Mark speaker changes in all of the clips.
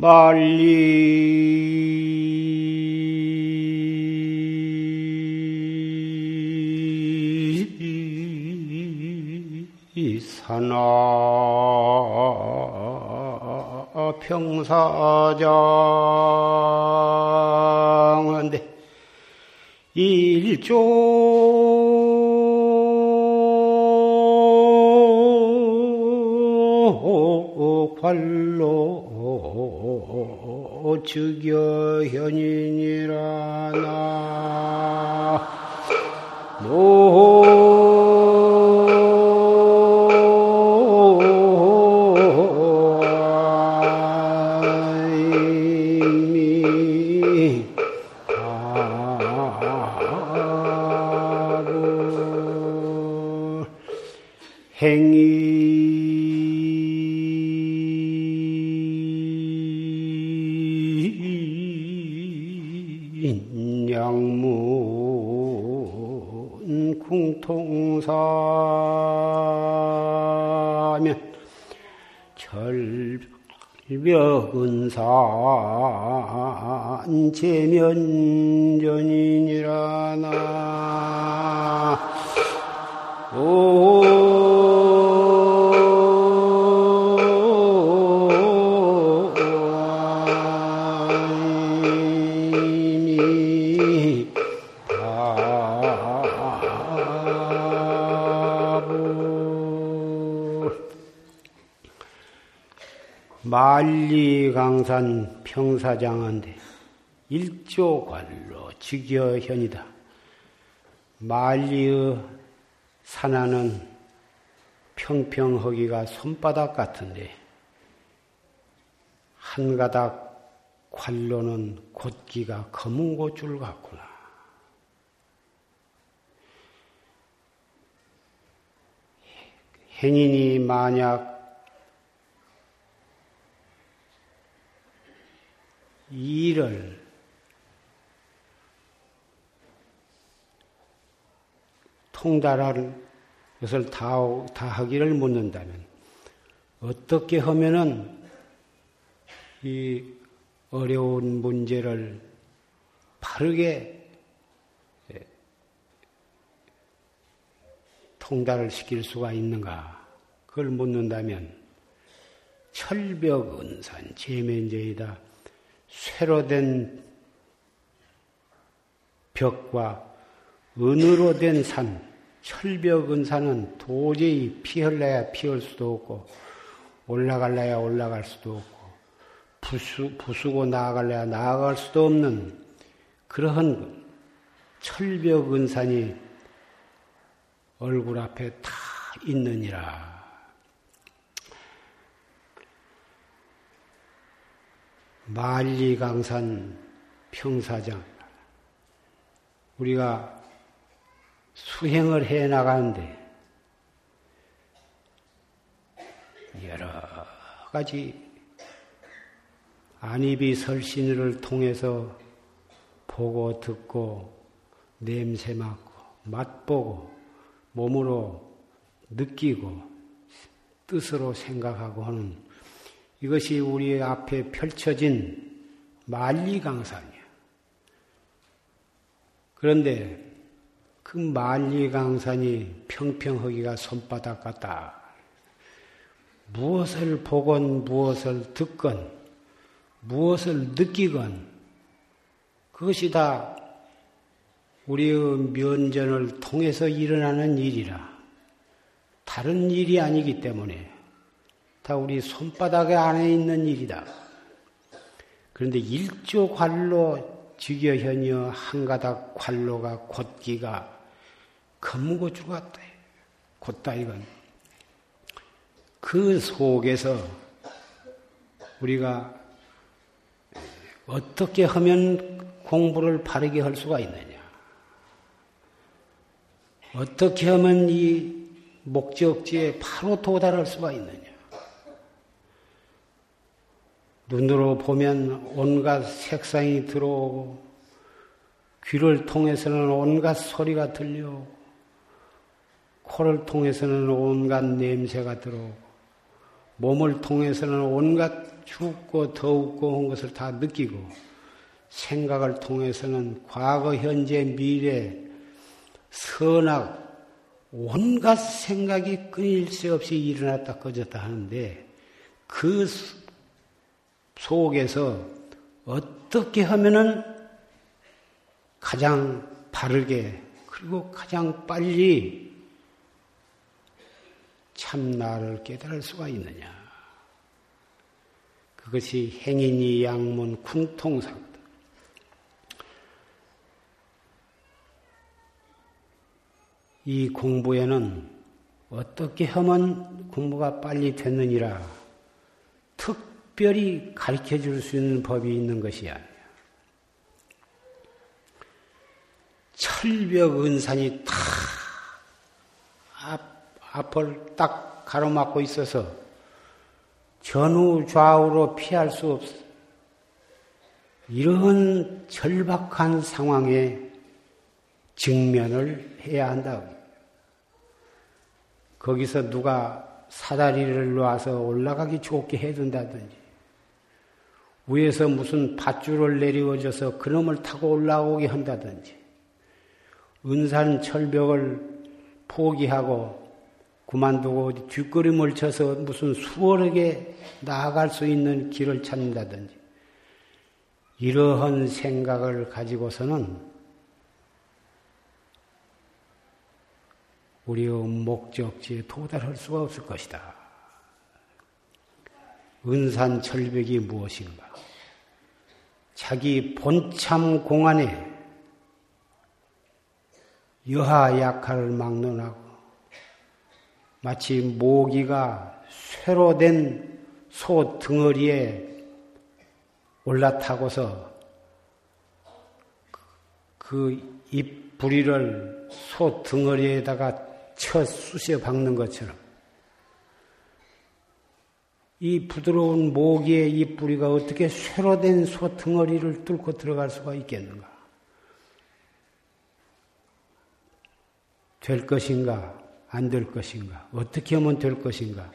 Speaker 1: 말리. 산하 평사장인데 일조 즉여 현인 평사장한데 일조관로 직여현이다. 만리의 산하는 평평하기가 손바닥 같은데 한 가닥 관로는 곧기가 검은 고줄 같구나. 행인이 만약 일을 통달할 것을 다, 다 하기를 묻는다면 어떻게 하면은 이 어려운 문제를 바르게 예, 통달을 시킬 수가 있는가? 그걸 묻는다면 철벽 은산 제면제이다. 쇠로 된 벽과 은으로 된 산, 철벽 은산은 도저히 피할래야 피할 수도 없고 올라갈래야 올라갈 수도 없고 부수, 부수고 나아갈래야 나아갈 수도 없는 그러한 철벽 은산이 얼굴 앞에 다 있느니라. 만리강산 평사장. 우리가 수행을 해 나가는데 여러 가지 안입이 설신을 통해서 보고 듣고 냄새 맡고 맛보고 몸으로 느끼고 뜻으로 생각하고 하는 이것이 우리 앞에 펼쳐진 만리강산이야. 그런데 그 만리강산이 평평하기가 손바닥 같다. 무엇을 보건 무엇을 듣건 무엇을 느끼건 그것이 다 우리의 면전을 통해서 일어나는 일이라 다른 일이 아니기 때문에 다 우리 손바닥 안에 있는 일이다. 그런데 일조 관로 직여현이여 한 가닥 관로가 곧기가 검고줄 같다. 곧다 이건. 그 속에서 우리가 어떻게 하면 공부를 바르게 할 수가 있느냐? 어떻게 하면 이 목적지에 바로 도달할 수가 있느냐? 눈으로 보면 온갖 색상이 들어오고 귀를 통해서는 온갖 소리가 들려오고 코를 통해서는 온갖 냄새가 들어오고 몸을 통해서는 온갖 춥고 더웁고 한 것을 다 느끼고 생각을 통해서는 과거, 현재, 미래, 선악, 온갖 생각이 끊일 새 없이 일어났다 꺼졌다 하는데 그 속에서 어떻게 하면은 가장 바르게 그리고 가장 빨리 참나를 깨달을 수가 있느냐. 그것이 행인이 양문 군통사다. 이 공부에는 어떻게 하면 공부가 빨리 됐느니라 특 별히 가르쳐 줄 수 있는 법이 있는 것이 아니야. 철벽 은산이 다 앞, 앞을 딱 가로막고 있어서 전후 좌우로 피할 수 없어. 이런 절박한 상황에 직면을 해야 한다고. 거기서 누가 사다리를 놔서 올라가기 좋게 해둔다든지, 위에서 무슨 밧줄을 내리워줘서 그놈을 타고 올라오게 한다든지, 은산 철벽을 포기하고 그만두고 뒷걸음을 쳐서 무슨 수월하게 나아갈 수 있는 길을 찾는다든지, 이러한 생각을 가지고서는 우리의 목적지에 도달할 수가 없을 것이다. 은산 철벽이 무엇인가? 자기 본참 공안에 여하 약화를 막론하고 마치 모기가 쇠로 된 소 덩어리에 올라타고서 그 잎부리를 소 덩어리에다가 쳐 쑤셔 박는 것처럼 이 부드러운 모기의 이 뿌리가 어떻게 쇠로 된 소덩어리를 뚫고 들어갈 수가 있겠는가? 될 것인가? 안 될 것인가? 어떻게 하면 될 것인가?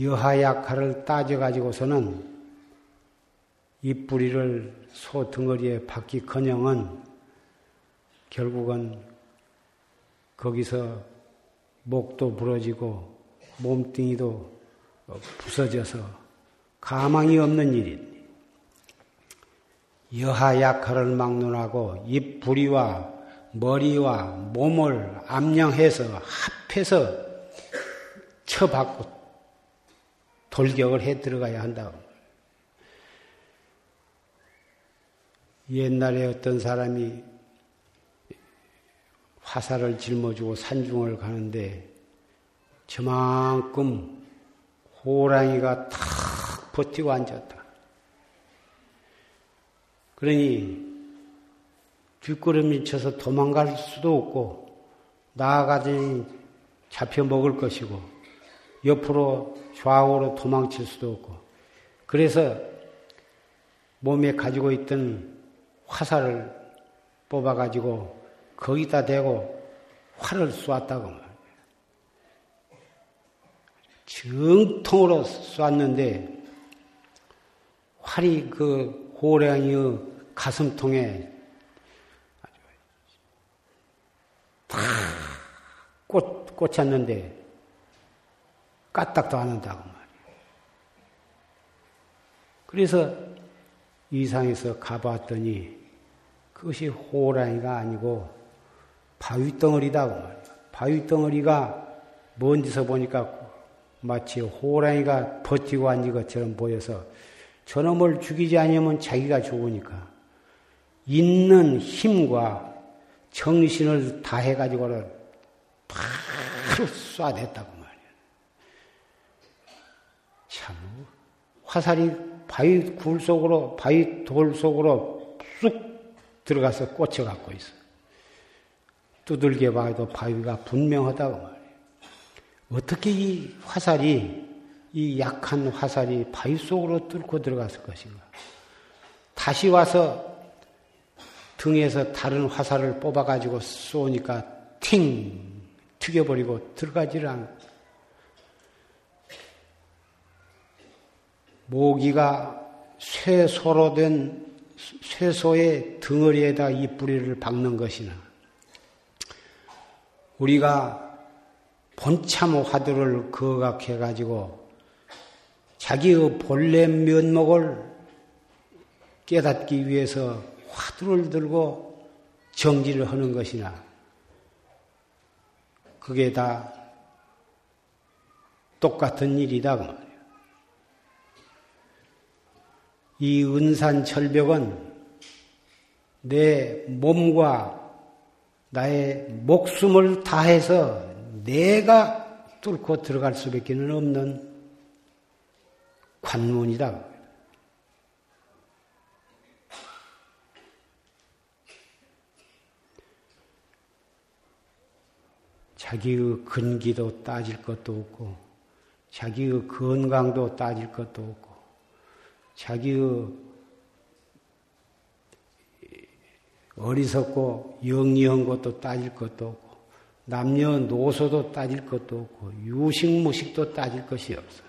Speaker 1: 여하약화를 따져가지고서는 이 뿌리를 소 덩어리에 박기 커녕은 결국은 거기서 목도 부러지고 몸뚱이도 부서져서 가망이 없는 일인 여하 약화를 막론하고 입 부리와 머리와 몸을 암량해서 합해서 쳐박고 돌격을 해 들어가야 한다. 옛날에 어떤 사람이 화살을 짊어지고 산중을 가는데 저만큼 호랑이가 탁 버티고 앉았다. 그러니 뒷걸음이 쳐서 도망갈 수도 없고 나아가더니 잡혀 먹을 것이고 옆으로 좌우로 도망칠 수도 없고 그래서 몸에 가지고 있던 화살을 뽑아가지고 거기다 대고 활을 쏘았다고. 정통으로 쏘았는데 활이 그 호랑이의 가슴통에 다 꽂, 꽂혔는데 까딱도 안 한다고 말이에요. 그래서 이상에서 가봤더니 그것이 호랑이가 아니고 바위덩어리다. 바위덩어리가 먼지서 보니까 마치 호랑이가 버티고 앉은 것처럼 보여서 저놈을 죽이지 않으면 자기가 죽으니까 있는 힘과 정신을 다해가지고는 바로 쏴댔다고 말이야. 참, 화살이 바위 굴 속으로, 바위 돌 속으로 쑥 들어가서 꽂혀갖고 있어. 두들겨 봐도 바위가 분명하다고 말이에요. 어떻게 이 화살이, 이 약한 화살이 바위 속으로 뚫고 들어갔을 것인가? 다시 와서 등에서 다른 화살을 뽑아 가지고 쏘니까 팅! 튀겨버리고 들어가지를 않고. 모기가 쇠소로 된 쇠소의 덩어리에다 이 뿌리를 박는 것이나 우리가 본참 화두를 거각해 가지고 자기의 본래 면목을 깨닫기 위해서 화두를 들고 정지를 하는 것이나 그게 다 똑같은 일이다 그. 이 은산 철벽은 내 몸과 나의 목숨을 다해서 내가 뚫고 들어갈 수밖에 없는 관문이다. 자기의 근기도 따질 것도 없고, 자기의 건강도 따질 것도 없고, 자기의 어리석고 영리한 것도 따질 것도 없고, 남녀 노소도 따질 것도 없고, 유식 무식도 따질 것이 없어.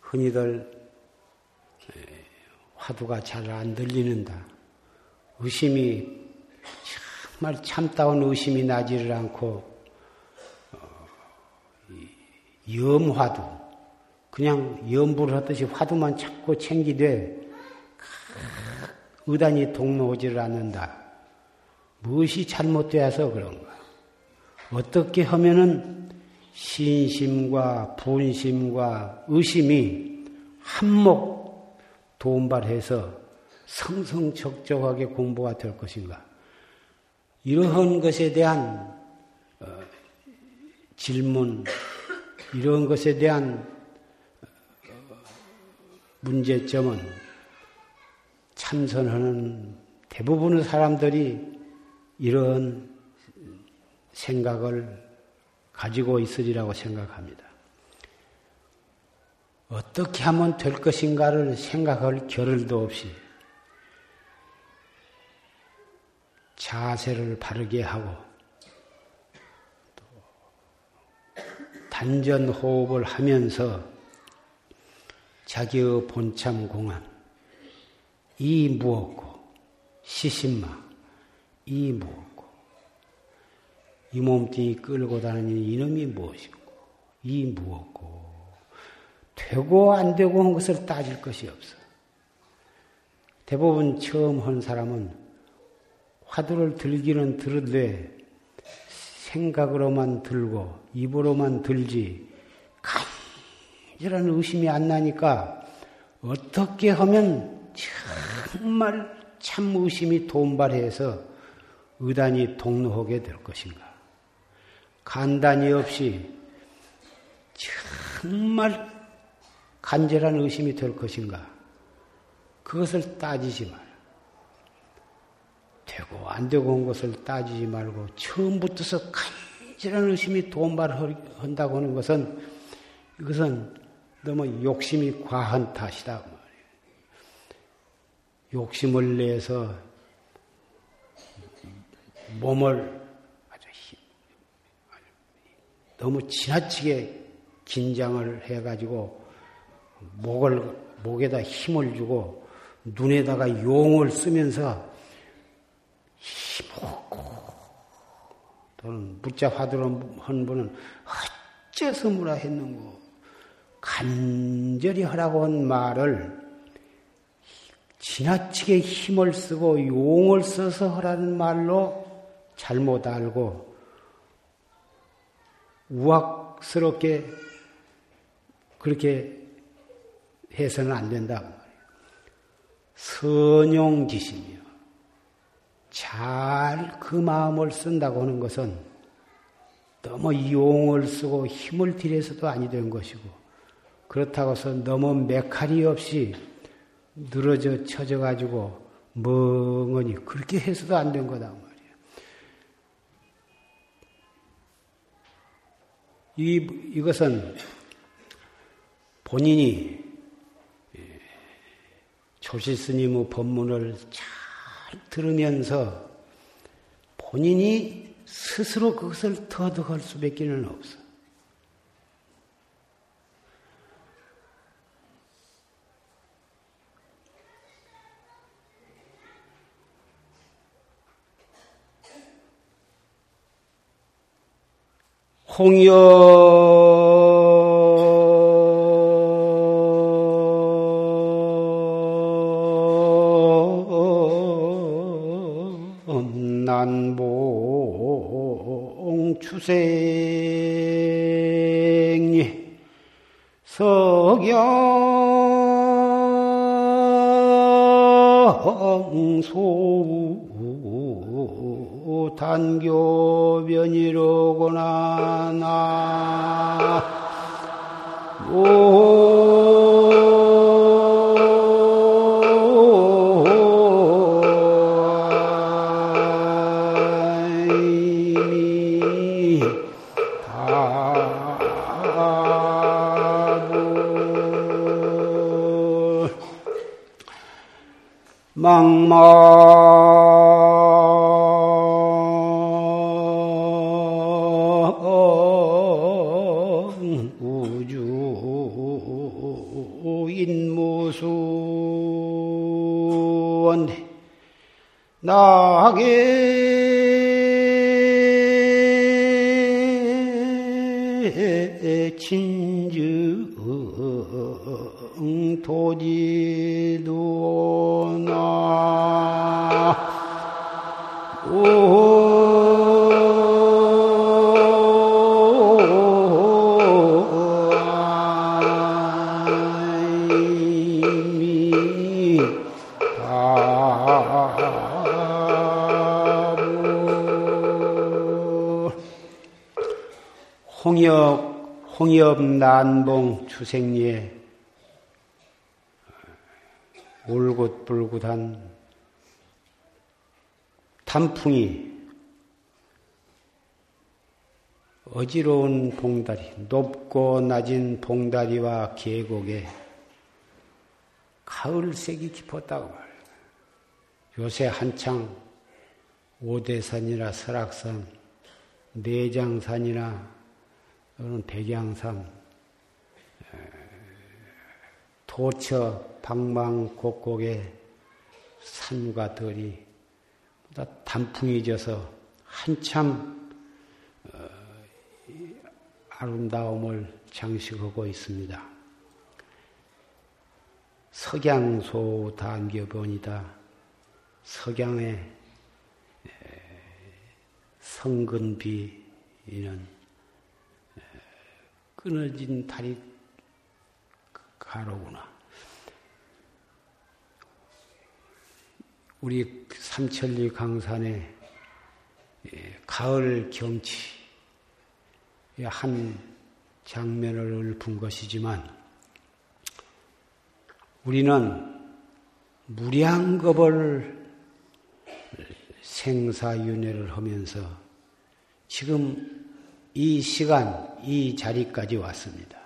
Speaker 1: 흔히들 화두가 잘 안 들리는다. 의심이 정말 참다운 의심이 나지를 않고 어, 염화두 그냥 염불을 하듯이 화두만 찾고 챙기되 의단이 동로오지를 않는다. 무엇이 잘못되어서 그런가? 어떻게 하면은 신심과 분심과 의심이 한몫 도움발해서 성성적적하게 공부가 될 것인가? 이러한 것에 대한 어, 질문, 이런 것에 대한 어, 문제점은 참선하는 대부분의 사람들이 이런 생각을 가지고 있으리라고 생각합니다. 어떻게 하면 될 것인가를 생각할 겨를도 없이 자세를 바르게 하고 또 단전 호흡을 하면서 자기의 본참 공안 이 무엇고 시신마 이 무엇고 이 몸뚱이 끌고 다니는 이놈이 무엇이고, 이 무엇고, 되고 안 되고 한 것을 따질 것이 없어. 대부분 처음 한 사람은 화두를 들기는 들을래 생각으로만 들고 입으로만 들지 간절한 의심이 안 나니까 어떻게 하면 정말 참 의심이 돈발해서 의단이 동로하게 될 것인가. 간단히 없이 정말 간절한 의심이 될 것인가? 그것을 따지지 마라. 되고 안 되고 온 것을 따지지 말고 처음부터서 간절한 의심이 돈발한다고 하는 것은 이것은 너무 욕심이 과한 탓이다. 그 욕심을 내서 몸을 너무 지나치게 긴장을 해가지고 목을, 목에다 힘을 주고 눈에다가 용을 쓰면서 힘없고 또는 화두로 한 분은 어째서 뭐라 했는고 간절히 하라고 한 말을 지나치게 힘을 쓰고 용을 써서 하라는 말로 잘못 알고 우악스럽게 그렇게 해서는 안 된다. 선용지심이요. 잘 그 마음을 쓴다고 하는 것은 너무 용을 쓰고 힘을 들여서도 아니 된 것이고 그렇다고 해서 너무 메칼이 없이 늘어져 쳐져 가지고 멍하니 그렇게 해서도 안 된 거다. 이, 이것은 본인이 예, 조실 스님의 법문을 잘 들으면서 본인이 스스로 그것을 터득할 수밖에 는 없어. 홍여 단교변이로구나 나. 망망 도지도 나. 홍역, 홍엽 난봉 추생리에 울긋 불긋한 단풍이 어지러운 봉다리, 높고 낮은 봉다리와 계곡에 가을색이 깊었다고 말해요. 요새 한창 오대산이나 설악산, 내장산이나 백양산, 도처 방망곡곡에 산과 들이 다 단풍이 져서 한참 어, 아름다움을 장식하고 있습니다. 석양소 단교본이다. 석양의 성근비는 끊어진 다리 가로구나. 우리 삼천리 강산의 예, 가을 경치 한 장면을 본 것이지만 우리는 무량겁을 생사윤회를 하면서 지금 이 시간, 이 자리까지 왔습니다.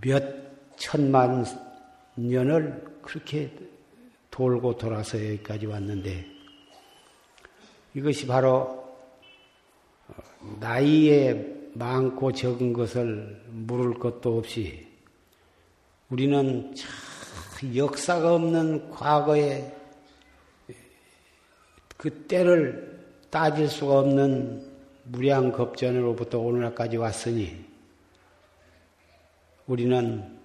Speaker 1: 몇 천만 년을 그렇게 돌고 돌아서 여기까지 왔는데 이것이 바로 나이에 많고 적은 것을 물을 것도 없이 우리는 참 역사가 없는 과거에 그 때를 따질 수가 없는 무량겁전으로부터 오늘날까지 왔으니 우리는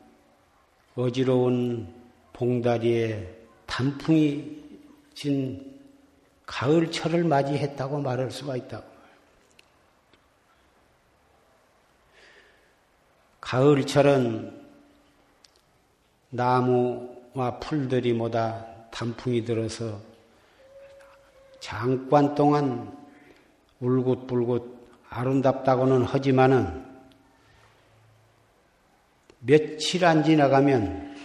Speaker 1: 어지러운 봉다리에 단풍이 진 가을철을 맞이했다고 말할 수가 있다고. 가을철은 나무와 풀들이 모다 단풍이 들어서 잠깐 동안 울긋불긋 아름답다고는 하지만은 며칠 안 지나가면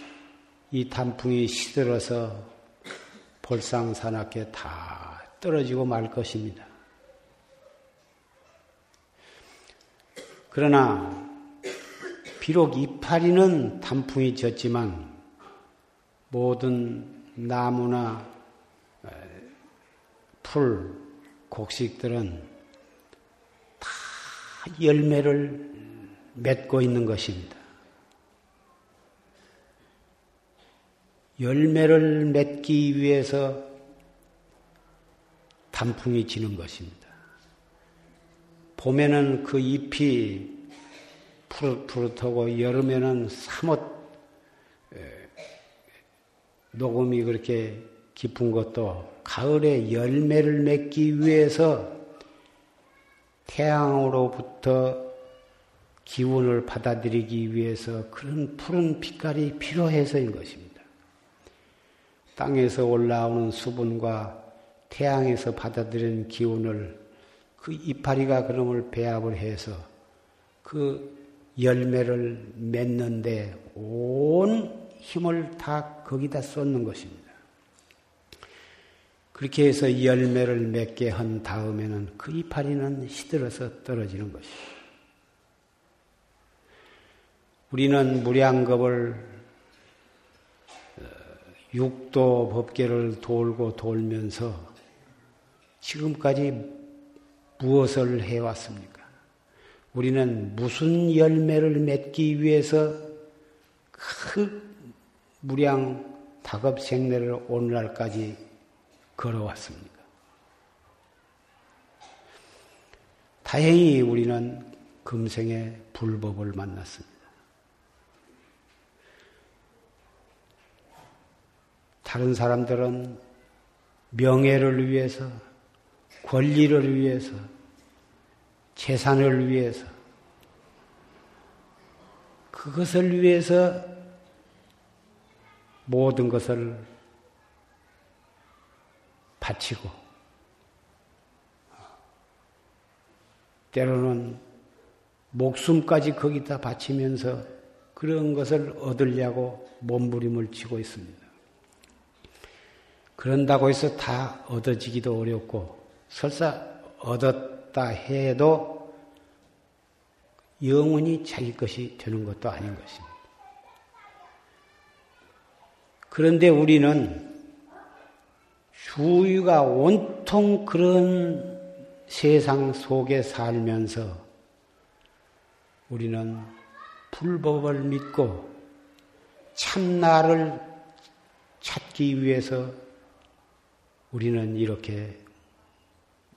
Speaker 1: 이 단풍이 시들어서 볼상사납게 다 떨어지고 말 것입니다. 그러나 비록 이파리는 단풍이 졌지만 모든 나무나 풀, 곡식들은 다 열매를 맺고 있는 것입니다. 열매를 맺기 위해서 단풍이 지는 것입니다. 봄에는 그 잎이 푸릇푸릇하고 여름에는 사뭇 녹음이 그렇게 깊은 것도 가을에 열매를 맺기 위해서 태양으로부터 기운을 받아들이기 위해서 그런 푸른 빛깔이 필요해서인 것입니다. 땅에서 올라오는 수분과 태양에서 받아들이는 기운을 그 이파리가 그놈을 배합을 해서 그 열매를 맺는데 온 힘을 다 거기다 쏟는 것입니다. 그렇게 해서 열매를 맺게 한 다음에는 그 이파리는 시들어서 떨어지는 것입니다. 우리는 무량겁을 어, 육도 법계를 돌고 돌면서 지금까지 무엇을 해왔습니까? 우리는 무슨 열매를 맺기 위해서 그 무량 다급 생례를 오늘날까지 걸어왔습니까? 다행히 우리는 금생에 불법을 만났습니다. 다른 사람들은 명예를 위해서, 권리를 위해서, 재산을 위해서, 그것을 위해서 모든 것을 바치고, 때로는 목숨까지 거기다 바치면서 그런 것을 얻으려고 몸부림을 치고 있습니다. 그런다고 해서 다 얻어지기도 어렵고 설사 얻었다 해도 영원히 자기 것이 되는 것도 아닌 것입니다. 그런데 우리는 주유가 온통 그런 세상 속에 살면서 우리는 불법을 믿고 참나를 찾기 위해서 우리는 이렇게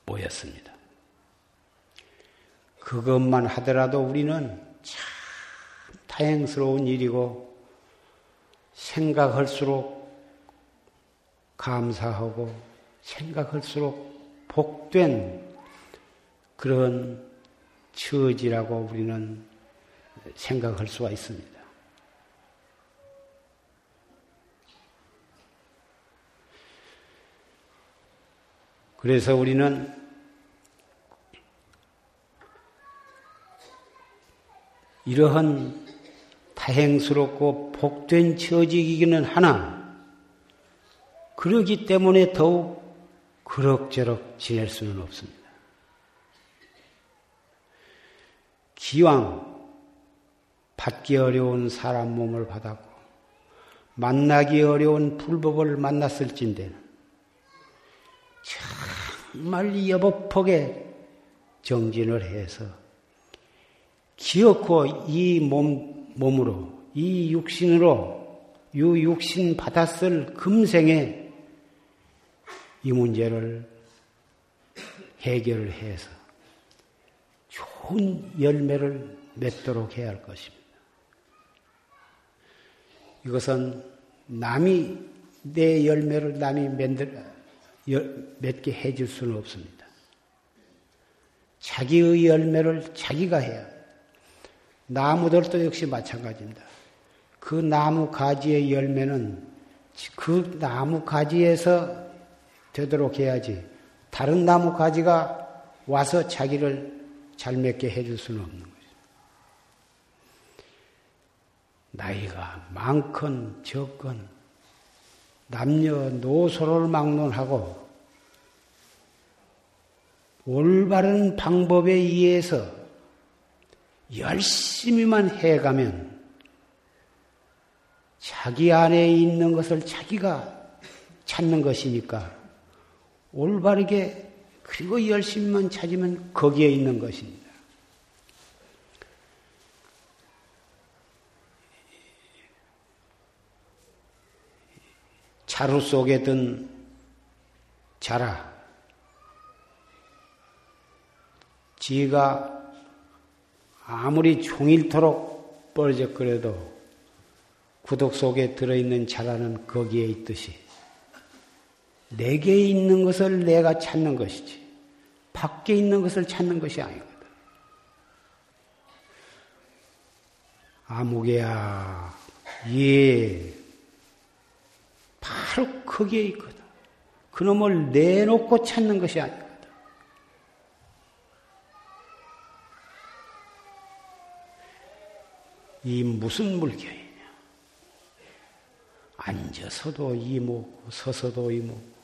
Speaker 1: 모였습니다. 그것만 하더라도 우리는 참 다행스러운 일이고 생각할수록 감사하고 생각할수록 복된 그런 처지라고 우리는 생각할 수가 있습니다. 그래서 우리는 이러한 다행스럽고 복된 처지이기는 하나, 그러기 때문에 더욱 그럭저럭 지낼 수는 없습니다. 기왕 받기 어려운 사람 몸을 받았고, 만나기 어려운 불법을 만났을진데는 정말 여법폭에 정진을 해서 기어코 이 몸, 몸으로, 이 육신으로, 이 육신 받았을 금생에 이 문제를 해결을 해서 좋은 열매를 맺도록 해야 할 것입니다. 이것은 남이 내 열매를 남이 만들, 맺게 해줄 수는 없습니다. 자기의 열매를 자기가 해야. 나무들도 역시 마찬가지입니다. 그 나무 가지의 열매는 그 나무 가지에서 되도록 해야지. 다른 나무 가지가 와서 자기를 잘 맺게 해줄 수는 없는 거죠. 나이가 많건 적건 남녀 노소를 막론하고 올바른 방법에 의해서 열심히만 해가면 자기 안에 있는 것을 자기가 찾는 것이니까 올바르게 그리고 열심만 찾으면 거기에 있는 것입니다. 자루 속에 든 자라. 지가 아무리 종일토록 뻘적거려도 구독 속에 들어있는 자라는 거기에 있듯이 내게 있는 것을 내가 찾는 것이지 밖에 있는 것을 찾는 것이 아니거든. 아무개야, 예, 바로 거기에 있거든. 그놈을 내놓고 찾는 것이 아니거든. 이 무슨 물결이냐? 앉아서도 이먹고, 서서도 이먹고,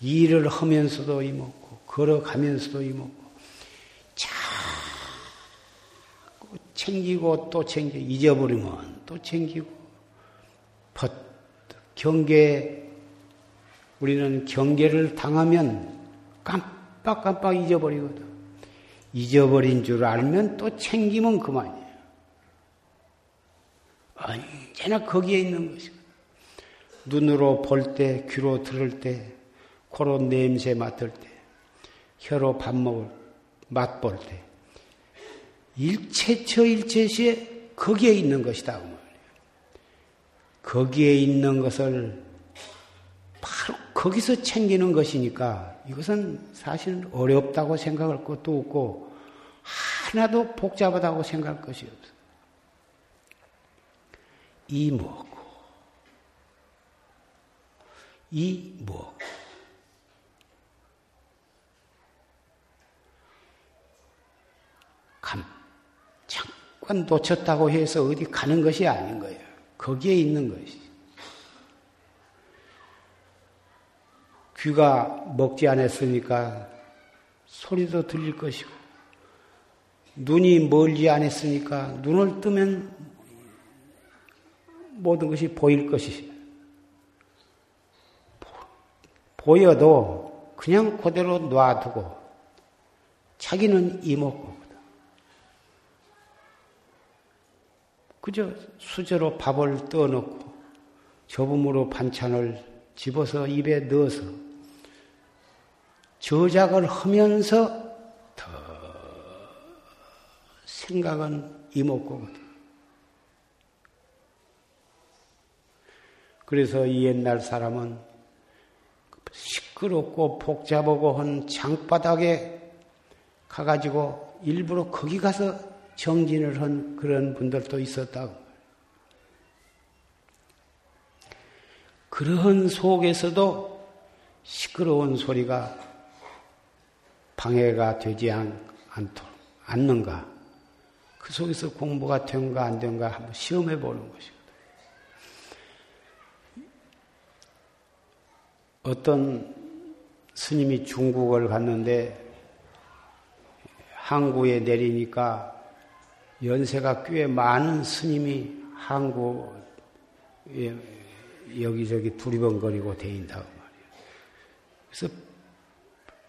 Speaker 1: 일을 하면서도 이먹고, 걸어가면서도 이먹고, 챙기고 또 챙겨, 잊어버리면 또 챙기고, 벗 경계, 우리는 경계를 당하면 깜빡깜빡 잊어버리거든. 잊어버린 줄 알면 또 챙기면 그만이야. 언제나 거기에 있는 것이거든. 눈으로 볼 때, 귀로 들을 때, 코로 냄새 맡을 때, 혀로 밥 먹을, 맛볼 때, 일체처 일체시에 거기에 있는 것이다. 거기에 있는 것을 바로 거기서 챙기는 것이니까 이것은 사실 어렵다고 생각할 것도 없고 하나도 복잡하다고 생각할 것이 없어. 이 뭐고, 이 뭐. 감, 잠깐 놓쳤다고 해서 어디 가는 것이 아닌 거예요. 거기에 있는 것이. 귀가 먹지 않았으니까 소리도 들릴 것이고, 눈이 멀지 않았으니까 눈을 뜨면 모든 것이 보일 것이. 보여도 그냥 그대로 놔두고 자기는 이먹고 그저 수저로 밥을 떠놓고 저음으로 반찬을 집어서 입에 넣어서 저작을 하면서 더 생각은 이목구거든. 그래서 이 옛날 사람은 시끄럽고 복잡하고 한 장바닥에 가가지고 일부러 거기 가서 정진을 한 그런 분들도 있었다고. 그러한 속에서도 시끄러운 소리가 방해가 되지 않, 않도록, 않는가. 그 속에서 공부가 된가 안 된가 한번 시험해 보는 것이거든. 어떤 스님이 중국을 갔는데 항구에 내리니까 연세가 꽤 많은 스님이 항구 여기저기 두리번거리고 대인다고 말이에요. 그래서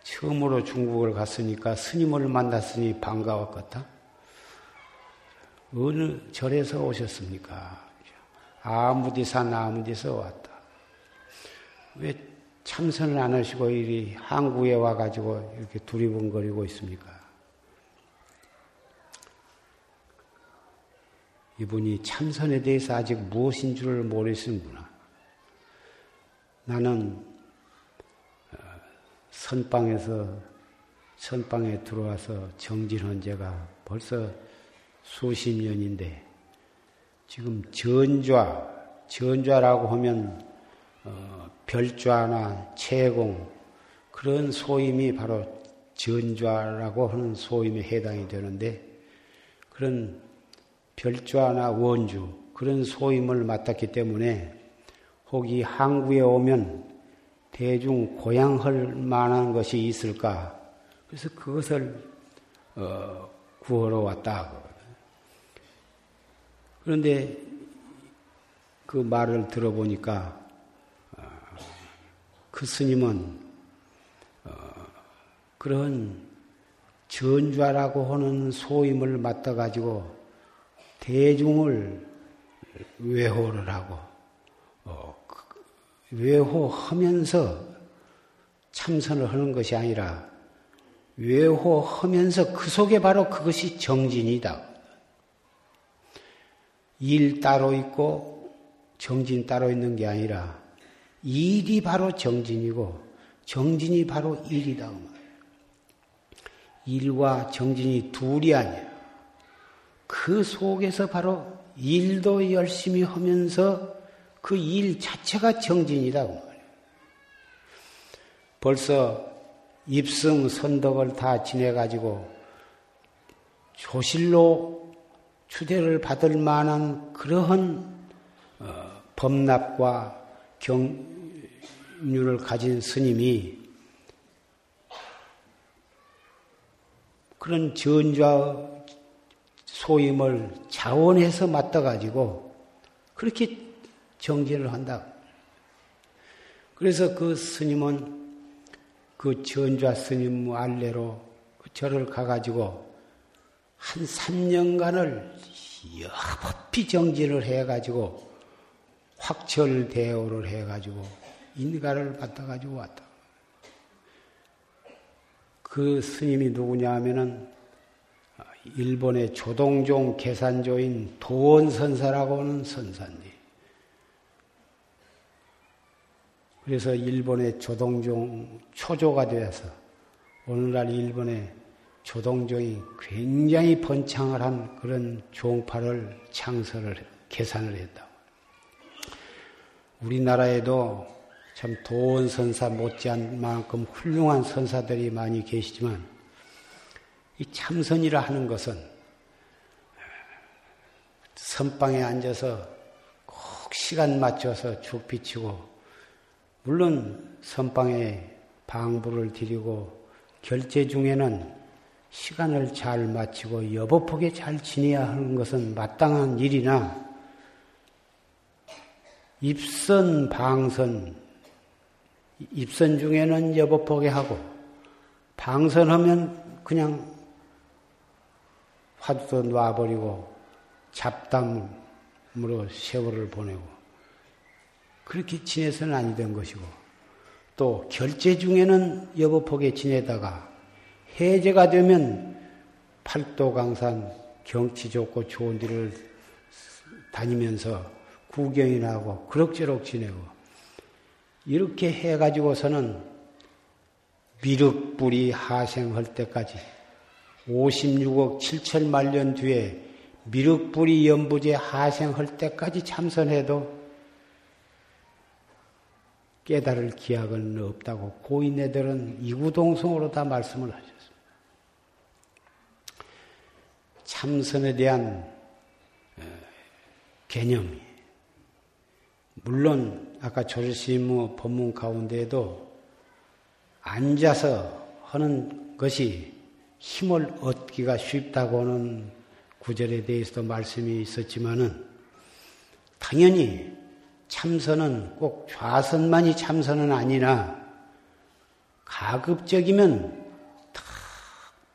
Speaker 1: 처음으로 중국을 갔으니까 스님을 만났으니 반가웠겠다. 어느 절에서 오셨습니까? 아무디산 아무디서 왔다. 왜 참선을 안 하시고 이리 항구에 와가지고 이렇게 두리번거리고 있습니까? 이분이 참선에 대해서 아직 무엇인 줄을 모르시는구나. 나는 어, 선방에서 선방에 들어와서 정진한 지가 벌써 수십 년인데 지금 전좌, 전좌라고 하면 어, 별좌나 채공 그런 소임이 바로 전좌라고 하는 소임에 해당이 되는데 그런 별좌나 원주 그런 소임을 맡았기 때문에 혹이 항구에 오면 대중 고향할 만한 것이 있을까? 그래서 그것을 어, 구하러 왔다. 그런데 그 말을 들어보니까 어, 그 스님은 그런 전좌라고 하는 소임을 맡아가지고 대중을 외호를 하고 어, 그 외호하면서 참선을 하는 것이 아니라 외호하면서 그 속에 바로 그것이 정진이다. 일 따로 있고 정진 따로 있는 게 아니라 일이 바로 정진이고 정진이 바로 일이다. 그 일과 정진이 둘이 아니야. 그 속에서 바로 일도 열심히 하면서 그 일 자체가 정진이다. 그 벌써 입승 선덕을 다 지내가지고 조실로 추대를 받을 만한 그러한 어, 법납과 경륜을 가진 스님이 그런 전좌 소임을 자원해서 맡아가지고 그렇게 정진을 한다. 그래서 그 스님은 그 전좌 스님 알레로 절을 가가지고 한 3년간을 여법히 정진을 해가지고 확철 대오를 해가지고 인가를 받아가지고 왔다. 그 스님이 누구냐 하면은 일본의 조동종 계산조인 도원선사라고 하는 선사님. 그래서 일본의 조동종 초조가 되어서 오늘날 일본의 조동종이 굉장히 번창을 한 그런 종파를 창설을 계산을 했다. 우리나라에도 참 도원 선사 못지않은 만큼 훌륭한 선사들이 많이 계시지만 이 참선이라 하는 것은 선방에 앉아서 꼭 시간 맞춰서 죽 비치고 물론 선방에 방부를 드리고 결제 중에는 시간을 잘 마치고 여보폭에 잘 지내야 하는 것은 마땅한 일이나 입선, 방선, 입선 중에는 여보폭에 하고 방선하면 그냥 화두도 놔버리고 잡담으로 세월을 보내고 그렇게 지내서는 아니 된 것이고 또 결제 중에는 여보폭에 지내다가 해제가 되면 팔도 강산 경치 좋고 좋은 데를 다니면서 구경이나 하고 그럭저럭 지내고 이렇게 해가지고서는 미륵불이 하생할 때까지 56억 7천만 년 뒤에 미륵불이 연부제 하생할 때까지 참선해도 깨달을 기약은 없다고 고인네들은 이구동성으로 다 말씀을 하셨습니다. 참선에 대한 어, 개념이 물론 아까 조실시무 법문 가운데에도 앉아서 하는 것이 힘을 얻기가 쉽다고는 구절에 대해서도 말씀이 있었지만은 당연히 참선은 꼭 좌선만이 참선은 아니라 가급적이면 다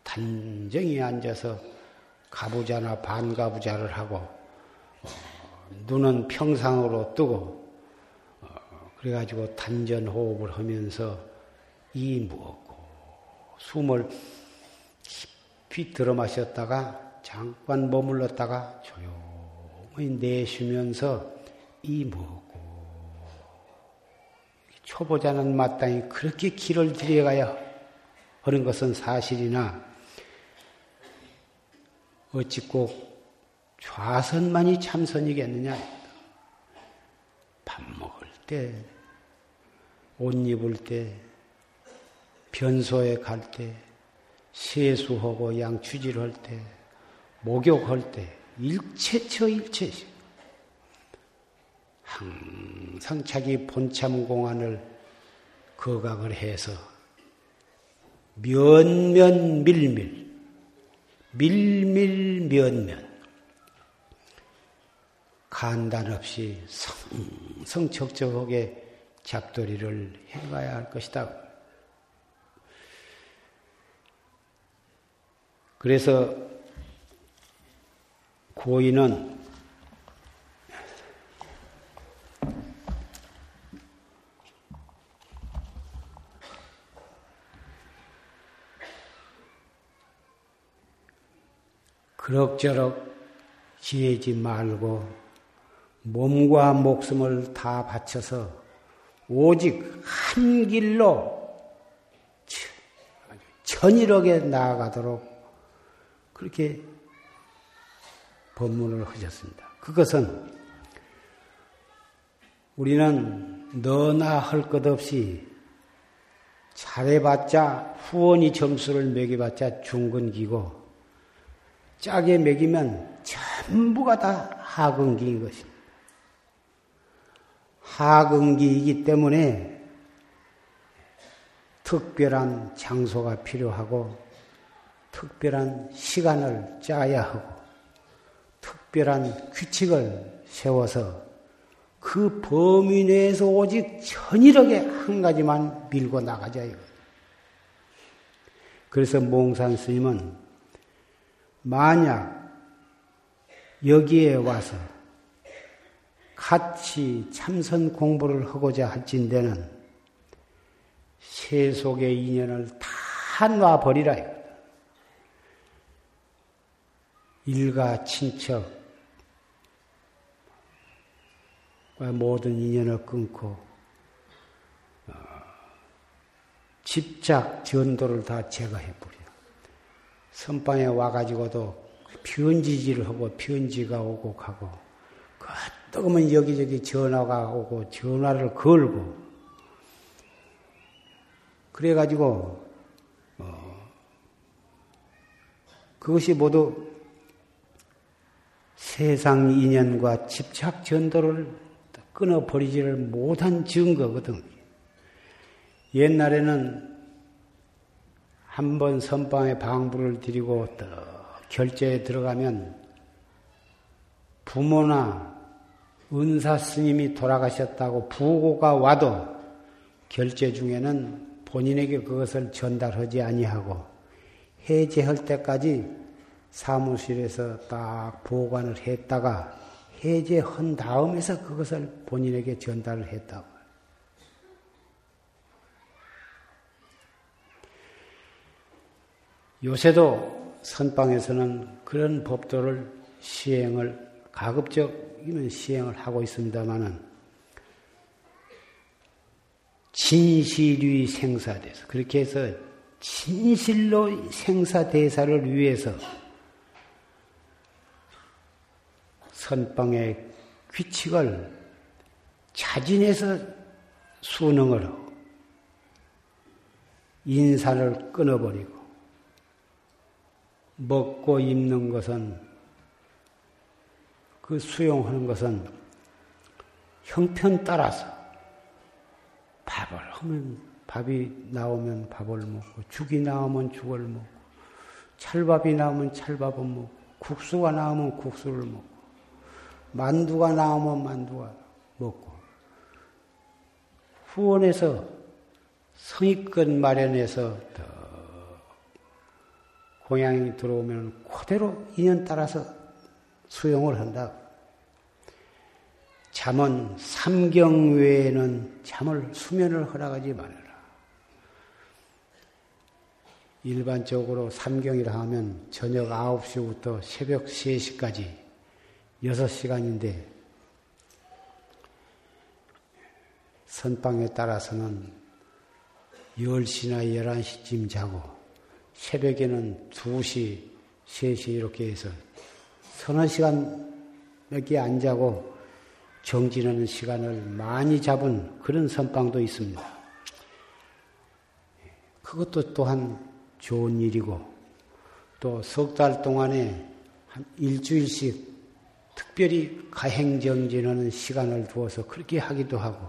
Speaker 1: 단정히 앉아서 가부자나 반가부자를 하고 어, 눈은 평상으로 뜨고 어, 그래가지고 단전 호흡을 하면서 이 무엇고 숨을 깊이 들어 마셨다가 잠깐 머물렀다가 조용히 내쉬면서 이 무엇고 초보자는 마땅히 그렇게 길을 들여가야 하는 것은 사실이나 어찌 꼭 좌선만이 참선이겠느냐? 밥 먹을 때, 옷 입을 때, 변소에 갈 때, 세수하고 양취질할 때, 목욕할 때, 일체처 일체시. 항상 자기 본참 공안을 거각을 해서 면면 밀밀, 밀밀 면면, 간단 없이 성성적적하게 잡돌이를 해가야 할 것이다. 그래서 고인은 그럭저럭 지내지 말고 몸과 목숨을 다 바쳐서 오직 한 길로 천일하게 나아가도록 그렇게 법문을 하셨습니다. 그것은 우리는 너나 할 것 없이 잘해봤자 후원이 점수를 매겨봤자 중근기고 짜게 먹이면 전부가 다 하근기인 것입니다. 하근기이기 때문에 특별한 장소가 필요하고 특별한 시간을 짜야 하고 특별한 규칙을 세워서 그 범위 내에서 오직 천일하게 한 가지만 밀고 나가자 이거. 그래서 몽산 스님은 만약 여기에 와서 같이 참선 공부를 하고자 할진대는 세속의 인연을 다 놔버리라. 일가 친척과 모든 인연을 끊고 어, 집착 전도를 다 제거해 버려. 선방에 와가지고도 편지지를 하고 편지가 오고 가고 그 뜨거면 여기저기 전화가 오고 전화를 걸고 그래가지고 어, 그것이 모두 세상 인연과 집착 전도를 끊어버리지를 못한 증거거든. 옛날에는 한 번 선방에 방부를 드리고 결제에 들어가면 부모나 은사 스님이 돌아가셨다고 부고가 와도 결제 중에는 본인에게 그것을 전달하지 아니하고 해제할 때까지 사무실에서 딱 보관을 했다가 해제한 다음에서 그것을 본인에게 전달을 했다고. 요새도 선방에서는 그런 법도를 시행을 가급적이면 시행을 하고 있습니다만은 진실이 생사돼서 그렇게 해서 진실로 생사대사를 위해서 선방의 규칙을 자진해서 수능을 하고 인사를 끊어버리고 먹고 입는 것은 그 수용하는 것은 형편 따라서 밥을 하면 밥이 나오면 밥을 먹고 죽이 나오면 죽을 먹고 찰밥이 나오면 찰밥을 먹고 국수가 나오면 국수를 먹고 만두가 나오면 만두가 먹고 후원해서 성의껏 마련해서 고향이 들어오면 그대로 인연 따라서 수용을 한다. 잠은 삼경 외에는 잠을 수면을 허락하지 말아라. 일반적으로 삼경이라 하면 저녁 9시부터 새벽 3시까지 6시간인데 선방에 따라서는 10시나 11시쯤 자고 새벽에는 2시, 3시 이렇게 해서 서너 시간 몇 개 안 자고 정진하는 시간을 많이 잡은 그런 선방도 있습니다. 그것도 또한 좋은 일이고 또 석 달 동안에 한 일주일씩 특별히 가행정진하는 시간을 두어서 그렇게 하기도 하고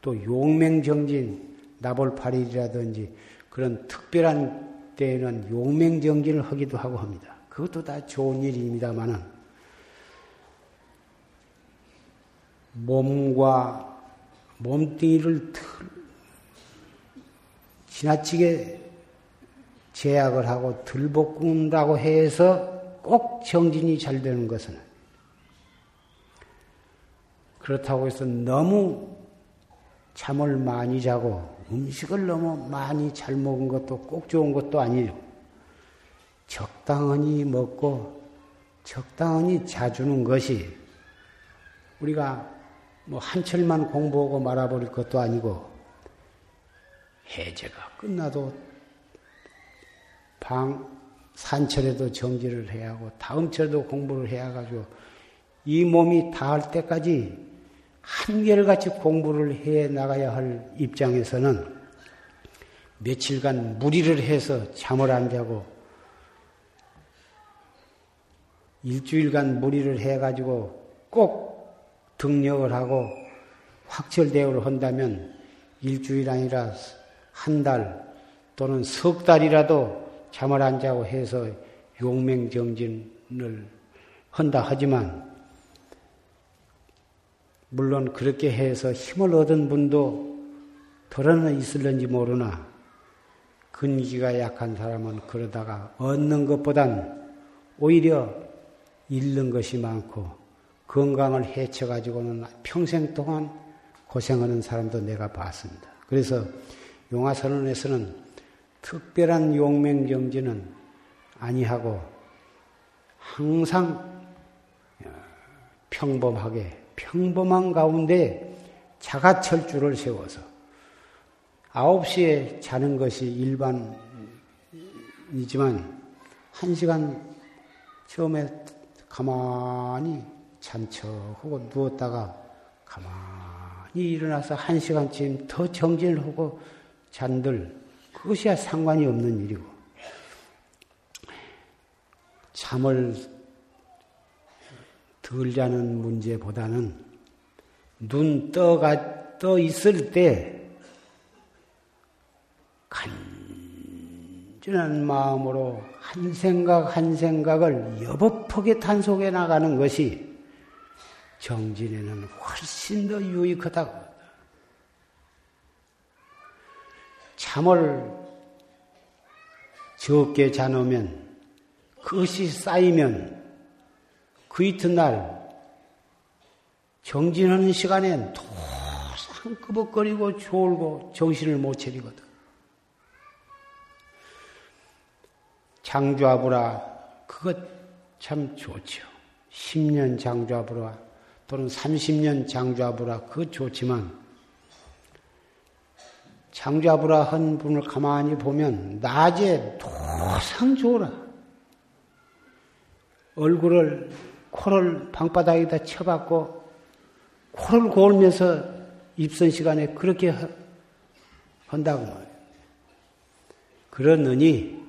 Speaker 1: 또 용맹정진 나볼 8일이라든지 그런 특별한 때에는 용맹정진을 하기도 하고 합니다. 그것도 다 좋은 일입니다만은 몸과 몸뚱이를 지나치게 제약을 하고 들볶는다고 해서 꼭 정진이 잘 되는 것은 그렇다고 해서 너무 잠을 많이 자고 음식을 너무 많이 잘 먹은 것도 꼭 좋은 것도 아니에요. 적당히 먹고 적당히 자주는 것이 우리가 뭐 한철만 공부하고 말아버릴 것도 아니고 해제가 끝나도 방 산철에도 정지를 해야 하고 다음 철에도 공부를 해야 가지고 이 몸이 닿을 때까지 한결같이 공부를 해 나가야 할 입장에서는 며칠간 무리를 해서 잠을 안 자고 일주일간 무리를 해 가지고 꼭 등력을 하고 확철대오를 한다면 일주일 아니라 한 달 또는 석 달이라도 잠을 안 자고 해서 용맹정진을 한다 하지만 물론 그렇게 해서 힘을 얻은 분도 덜어는 있을런지 모르나 근기가 약한 사람은 그러다가 얻는 것보단 오히려 잃는 것이 많고 건강을 해쳐가지고는 평생 동안 고생하는 사람도 내가 봤습니다. 그래서 용화선언에서는 특별한 용맹정지는 아니하고 항상 어, 평범하게 평범한 가운데 자가철주를 세워서 9시에 자는 것이 일반이지만 1시간 처음에 가만히 잔척하고 누웠다가 가만히 일어나서 1시간쯤 더 정진을 하고 잔들 그것이야 상관이 없는 일이고 잠을 덜 자는 문제보다는 눈 떠가 떠 있을 때 간절한 마음으로 한 생각 한 생각을 여법하게 단속해 나가는 것이 정진에는 훨씬 더 유익하다고. 잠을 적게 자놓으면 그것이 쌓이면 그 이튿날 정진하는 시간엔 도상 끄벅거리고 졸고 정신을 못 차리거든. 장좌부라 그것 참 좋죠. 10년 장좌부라 또는 30년 장좌부라 그것 좋지만 장좌부라 한 분을 가만히 보면 낮에 도상 좋으라. 얼굴을 코를 방바닥에다 쳐박고 코를 골면서 입선 시간에 그렇게 한다고 말이에요. 그러느니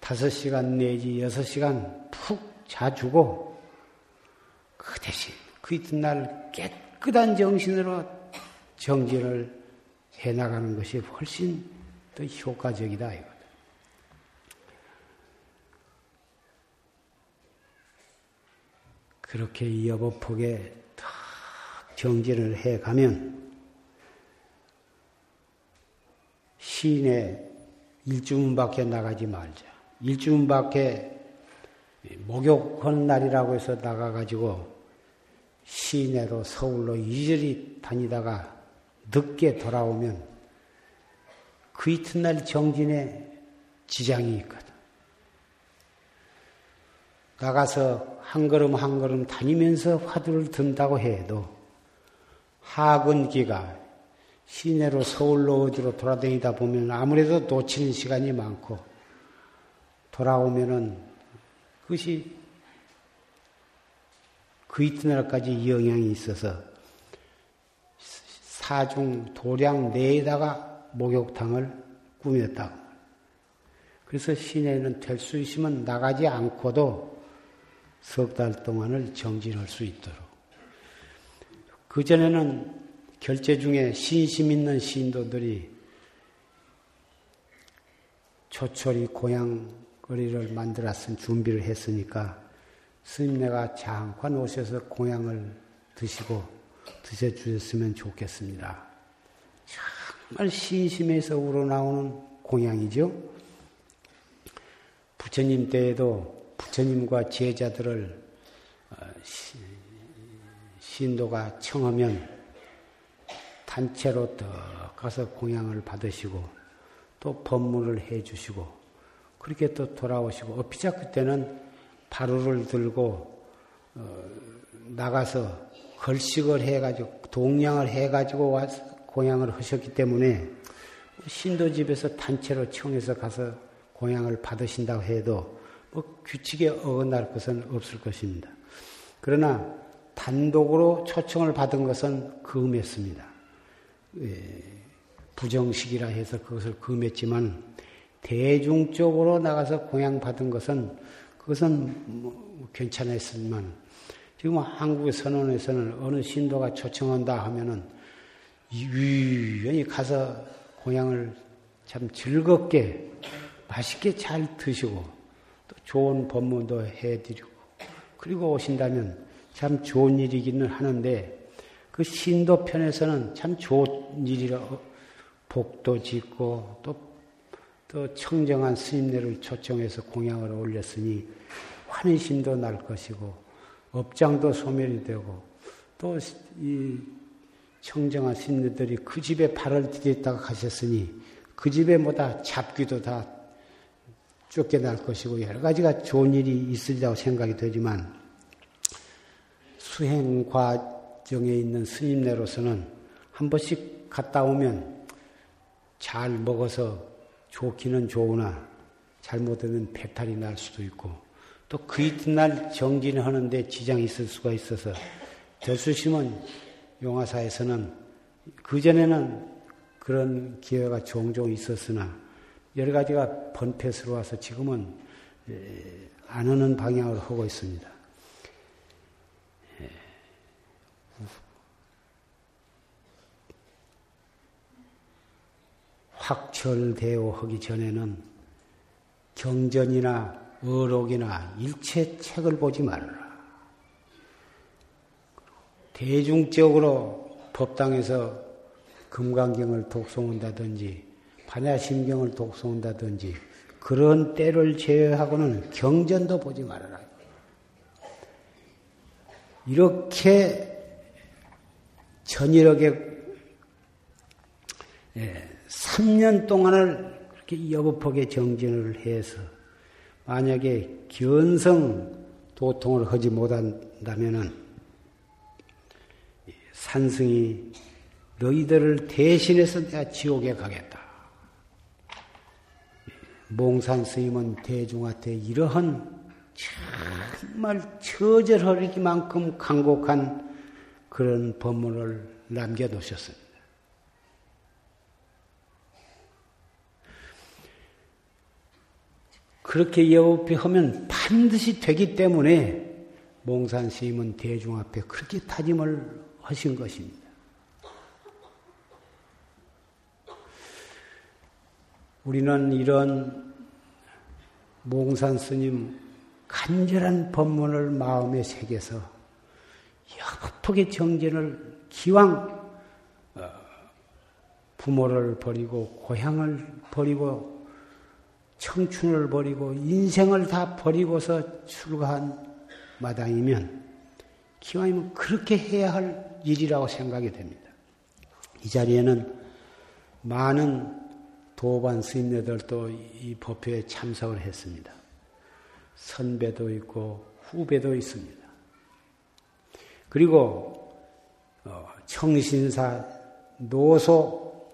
Speaker 1: 다섯 시간 내지 여섯 시간 푹 자주고 그 대신 그 이튿날 깨끗한 정신으로 정진을 해나가는 것이 훨씬 더 효과적이다. 이거 그렇게 여보폭에 탁 정진을 해 가면 시내 일주문 밖에 나가지 말자. 일주문 밖에 목욕하는 날이라고 해서 나가가지고 시내로 서울로 이리저리 다니다가 늦게 돌아오면 그 이튿날 정진에 지장이 있거든. 나가서 한 걸음 한 걸음 다니면서 화두를 든다고 해도 하근기가 시내로 서울로 어디로 돌아다니다 보면 아무래도 놓치는 시간이 많고 돌아오면은 그것이 그 이튿날까지 영향이 있어서 사중 도량 내에다가 목욕탕을 꾸몄다고. 그래서 시내는 될 수 있으면 나가지 않고도 석 달 동안을 정진할 수 있도록. 그전에는 결제 중에 신심 있는 신도들이 초철이 고향거리를 만들었은 준비를 했으니까 스님네가 잠깐 오셔서 공양을 드시고 드셔주셨으면 좋겠습니다. 정말 신심에서 우러나오는 공양이죠. 부처님 때에도 부처님과 제자들을 어, 신도가 청하면 단체로 더 가서 공양을 받으시고 또 법문을 해 주시고 그렇게 또 돌아오시고 어피자 그때는 바루를 들고 어, 나가서 걸식을 해가지고 동양을 해가지고 와서 공양을 하셨기 때문에 신도 집에서 단체로 청해서 가서 공양을 받으신다고 해도 뭐 규칙에 어긋날 것은 없을 것입니다. 그러나 단독으로 초청을 받은 것은 금했습니다. 예, 부정식이라 해서 그것을 금했지만 대중적으로 나가서 공양 받은 것은 그것은 뭐 괜찮았지만 지금 한국의 선언에서는 어느 신도가 초청한다 하면은 유연히 가서 공양을 참 즐겁게 맛있게 잘 드시고 또 좋은 법문도 해드리고 그리고 오신다면 참 좋은 일이기는 하는데 그 신도 편에서는 참 좋은 일이라 복도 짓고 또, 또 청정한 스님네를 초청해서 공양을 올렸으니 환희심도 날 것이고 업장도 소멸이 되고 또 이 청정한 스님들이 그 집에 발을 디뎠다가 가셨으니 그 집에 뭐다 잡기도 다 쫓겨날 것이고 여러 가지가 좋은 일이 있으리라고 생각이 되지만 수행 과정에 있는 스님네로서는 한 번씩 갔다 오면 잘 먹어서 좋기는 좋으나 잘못하면 배탈이 날 수도 있고 또 그 이튿날 정진을 하는데 지장이 있을 수가 있어서 대수심은 용화사에서는 그전에는 그런 기회가 종종 있었으나 여러 가지가 번패스러워서 지금은 안 하는 방향으로 하고 있습니다. 확철대오 하기 전에는 경전이나 어록이나 일체 책을 보지 말아라. 대중적으로 법당에서 금강경을 독송한다든지 반야심경을 독송한다든지 그런 때를 제외하고는 경전도 보지 말아라. 이렇게 전일하게 예, 3년 동안을 그렇게 여법하게 정진을 해서 만약에 견성 도통을 하지 못한다면은 산승이 너희들을 대신해서 내가 지옥에 가겠다. 몽산 스님은 대중한테 이러한 정말 처절하기만큼 강곡한 그런 법문을 남겨놓으셨습니다. 그렇게 예업이 하면 반드시 되기 때문에 몽산 스님은 대중 앞에 그렇게 타짐을 하신 것입니다. 우리는 이런 몽산 스님 간절한 법문을 마음에 새겨서 여급하게 정진을 기왕 어, 부모를 버리고 고향을 버리고 청춘을 버리고 인생을 다 버리고서 출가한 마당이면 기왕이면 그렇게 해야 할 일이라고 생각이 됩니다. 이 자리에는 많은 도반 스님들도 이 법회에 참석을 했습니다. 선배도 있고 후배도 있습니다. 그리고 어, 청신사 노소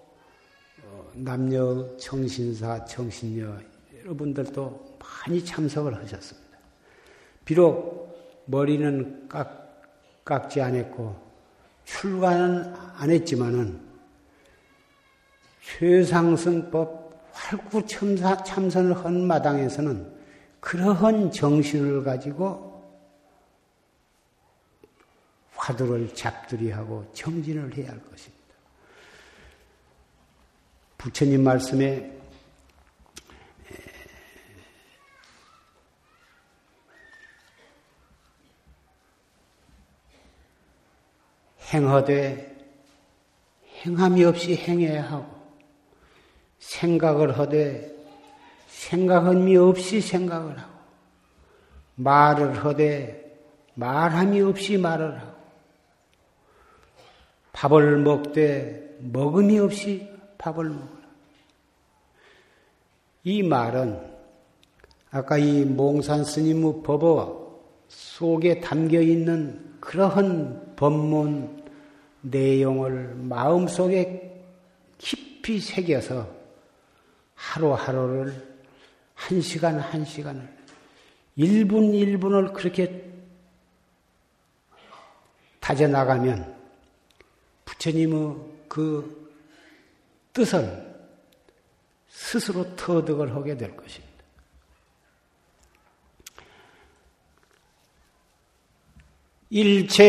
Speaker 1: 어, 남녀 청신사 청신녀 여러분들도 많이 참석을 하셨습니다. 비록 머리는 깎, 깎지 않았고 출가는 안 했지만은 최상승법 활구 참선을 한 마당에서는 그러한 정신을 가지고 화두를 잡들이하고 정진을 해야 할 것입니다. 부처님 말씀에 행하되 행함이 없이 행해야 하고 생각을 하되 생각함이 없이 생각을 하고 말을 하되 말함이 없이 말을 하고 밥을 먹되 먹음이 없이 밥을 먹어라. 이 말은 아까 이 몽산 스님의 법어 속에 담겨 있는 그러한 법문 내용을 마음속에 깊이 새겨서 하루하루를 한 시간 한 시간을 1분 1분을 그렇게 다져 나가면 부처님의 그 뜻을 스스로 터득을 하게 될 것입니다. 일체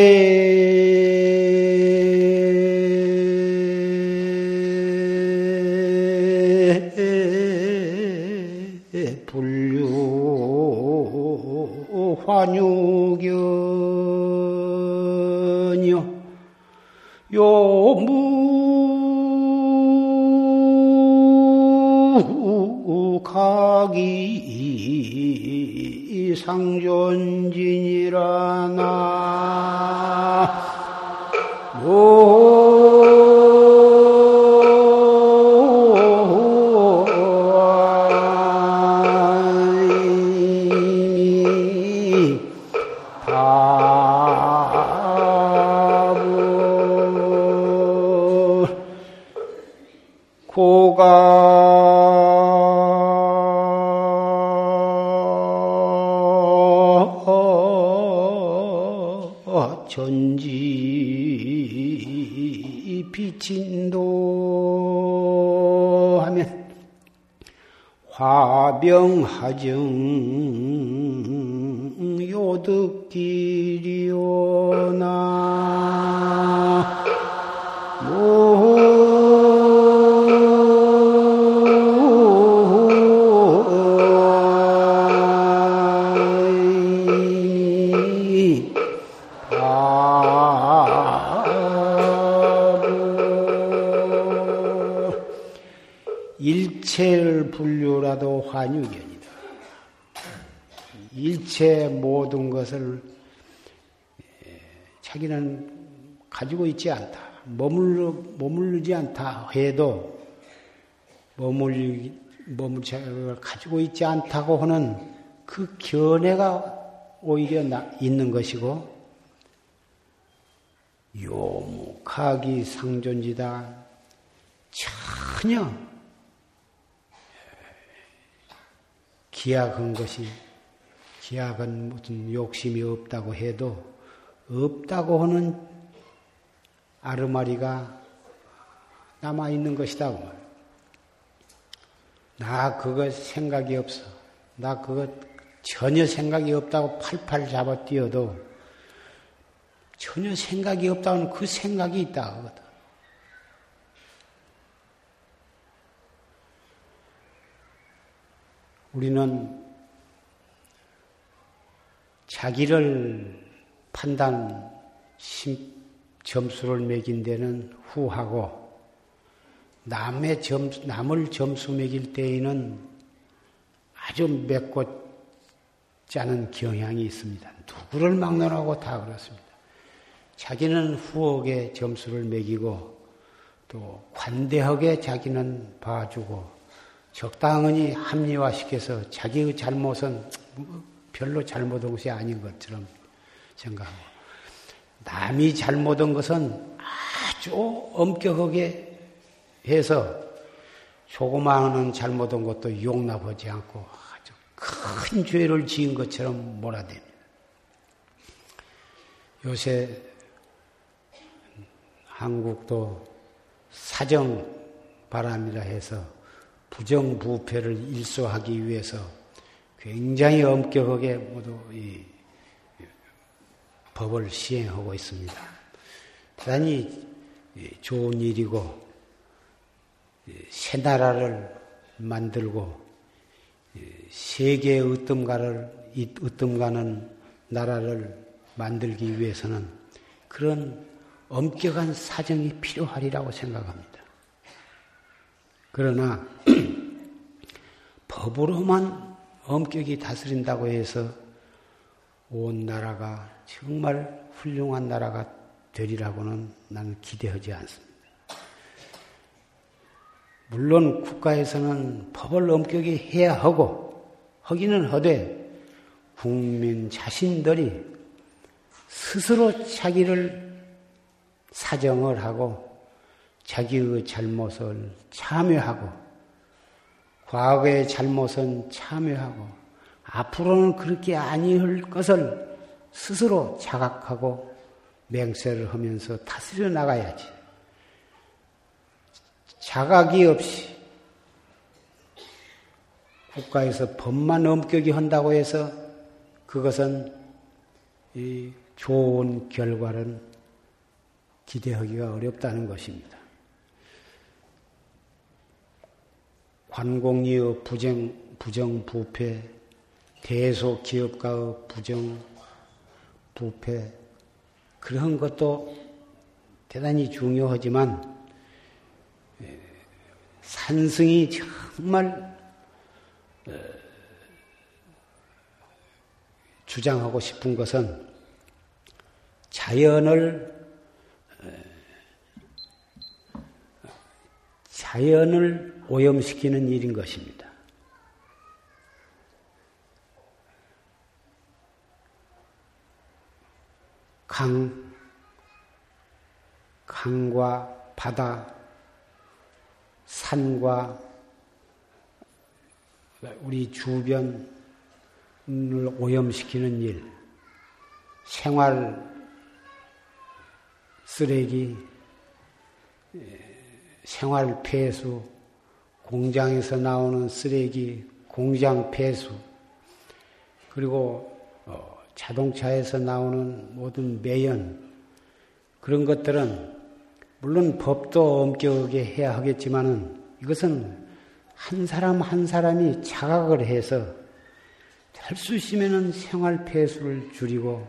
Speaker 1: 화병하정 요득길이오나 일체 모든 것을 자기는 가지고 있지 않다. 머물러, 머물지 않다 해도 머물, 머물지 가지고 있지 않다고 하는 그 견해가 오히려 나, 있는 것이고 요묵하기 상존지다. 전혀 기약한 것이 기약은 무슨 욕심이 없다고 해도 없다고 하는 아르마리가 남아 있는 것이다. 나 그거 생각이 없어. 나 그거 전혀 생각이 없다고 팔팔 잡아 뛰어도 전혀 생각이 없다는 그 생각이 있다. 그거든. 우리는 자기를 판단, 점수를 매긴 데는 후하고, 남의 점수, 남을 점수 매길 때에는 아주 맵고 짜는 경향이 있습니다. 누구를 막론하고 다 그렇습니다. 자기는 후하게 점수를 매기고, 또 관대하게 자기는 봐주고, 적당히 합리화시켜서 자기의 잘못은 별로 잘못한 것이 아닌 것처럼 생각하고 남이 잘못한 것은 아주 엄격하게 해서 조그마한 잘못한 것도 용납하지 않고 아주 큰 죄를 지은 것처럼 몰아댑니다. 요새 한국도 사정 바람이라 해서 부정부패를 일소하기 위해서 굉장히 엄격하게 모두 이 법을 시행하고 있습니다. 대단히 좋은 일이고 새 나라를 만들고 세계 으뜸가를 으뜸가는 나라를 만들기 위해서는 그런 엄격한 사정이 필요하리라고 생각합니다. 그러나 법으로만 엄격히 다스린다고 해서 온 나라가 정말 훌륭한 나라가 되리라고는 나는 기대하지 않습니다. 물론 국가에서는 법을 엄격히 해야 하고 하기는 하되 국민 자신들이 스스로 자기를 사정을 하고 자기의 잘못을 참여하고 과거의 잘못은 참여하고 앞으로는 그렇게 아니할 것을 스스로 자각하고 맹세를 하면서 다스려 나가야지. 자각이 없이 국가에서 법만 엄격히 한다고 해서 그것은 좋은 결과를 기대하기가 어렵다는 것입니다. 관공리의 부정, 부정 부패, 대소기업가의 부정 부패, 그런 것도 대단히 중요하지만, 산승이 정말 주장하고 싶은 것은 자연을 자연을 오염시키는 일인 것입니다. 강, 강과 바다, 산과 우리 주변을 오염시키는 일, 생활 쓰레기, 생활 폐수, 공장에서 나오는 쓰레기, 공장 폐수, 그리고 어, 자동차에서 나오는 모든 매연, 그런 것들은 물론 법도 엄격하게 해야 하겠지만은 이것은 한 사람 한 사람이 자각을 해서 할 수 있으면은 생활 폐수를 줄이고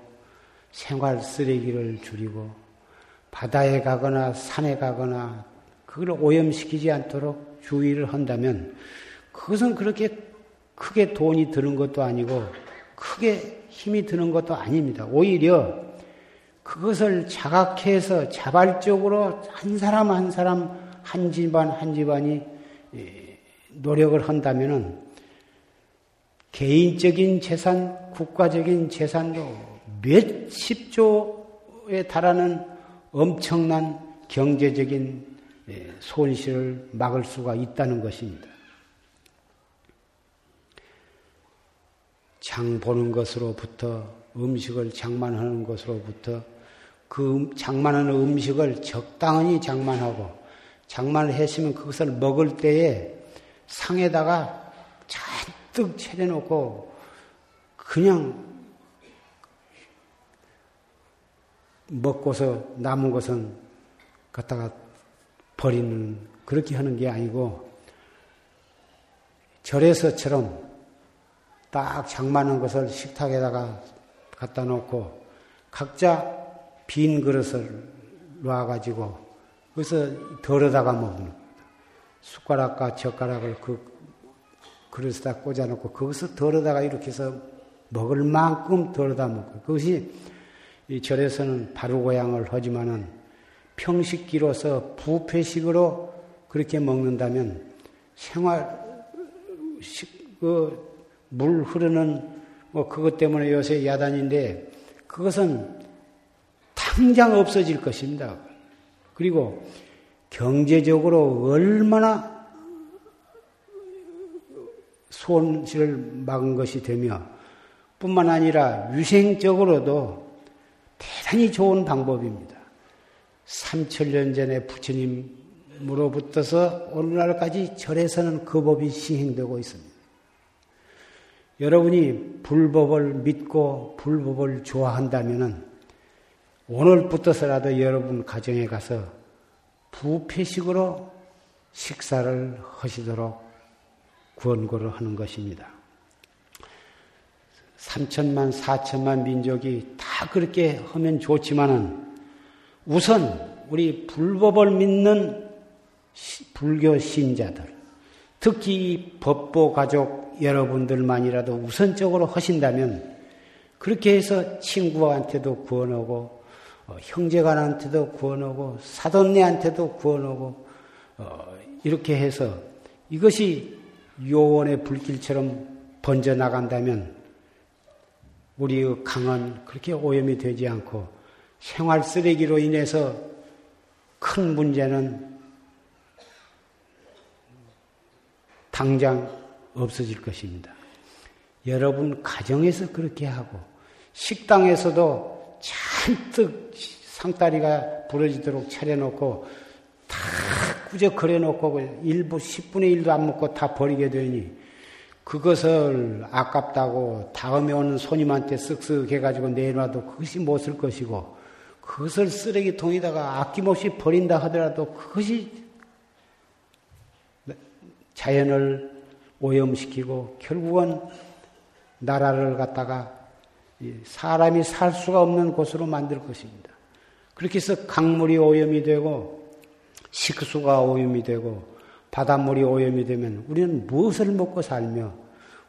Speaker 1: 생활 쓰레기를 줄이고 바다에 가거나 산에 가거나 그걸 오염시키지 않도록 주의를 한다면 그것은 그렇게 크게 돈이 드는 것도 아니고 크게 힘이 드는 것도 아닙니다. 오히려 그것을 자각해서 자발적으로 한 사람 한 사람 한 집안 한 집안이 노력을 한다면은 개인적인 재산, 국가적인 재산도 몇십조에 달하는 엄청난 경제적인 예, 손실을 막을 수가 있다는 것입니다. 장 보는 것으로부터 음식을 장만하는 것으로부터 그 음, 장만하는 음식을 적당히 장만하고 장만을 했으면 그것을 먹을 때에 상에다가 잔뜩 차려놓고 그냥 먹고서 남은 것은 갖다가 버리는 그렇게 하는 게 아니고 절에서처럼 딱 장만한 것을 식탁에다가 갖다 놓고 각자 빈 그릇을 놔가지고 그래서 덜어다가 먹는. 숟가락과 젓가락을 그 그릇에다 꽂아놓고 거기서 덜어다가 이렇게 해서 먹을 만큼 덜어다 먹고 그것이 이 절에서는 바로고양을 하지만은 평식기로서 부패식으로 그렇게 먹는다면 생활 그물 흐르는 뭐 그것 때문에 요새 야단인데 그것은 당장 없어질 것입니다. 그리고 경제적으로 얼마나 손실을 막은 것이 되며 뿐만 아니라 위생적으로도 대단히 좋은 방법입니다. 3천년 전에 부처님으로부터서 오늘날까지 절에서는 그 법이 시행되고 있습니다. 여러분이 불법을 믿고 불법을 좋아한다면 오늘부터서라도 여러분 가정에 가서 부패식으로 식사를 하시도록 권고를 하는 것입니다. 3천만, 4천만 민족이 다 그렇게 하면 좋지만은 우선 우리 불법을 믿는 불교 신자들, 특히 법보 가족 여러분들만이라도 우선적으로 하신다면 그렇게 해서 친구한테도 구원하고 어, 형제간한테도 구원하고 사돈네한테도 구원하고 어, 이렇게 해서 이것이 요원의 불길처럼 번져 나간다면 우리의 강은 그렇게 오염이 되지 않고 생활 쓰레기로 인해서 큰 문제는 당장 없어질 것입니다. 여러분 가정에서 그렇게 하고 식당에서도 잔뜩 상다리가 부러지도록 차려놓고 다 꾸적 그려놓고 일부 10분의 1도 안 먹고 다 버리게 되니 그것을 아깝다고 다음에 오는 손님한테 쓱쓱 해가지고 내놔도 그것이 못쓸 것이고 그것을 쓰레기통에다가 아낌없이 버린다 하더라도 그것이 자연을 오염시키고 결국은 나라를 갖다가 사람이 살 수가 없는 곳으로 만들 것입니다. 그렇게 해서 강물이 오염이 되고 식수가 오염이 되고 바닷물이 오염이 되면 우리는 무엇을 먹고 살며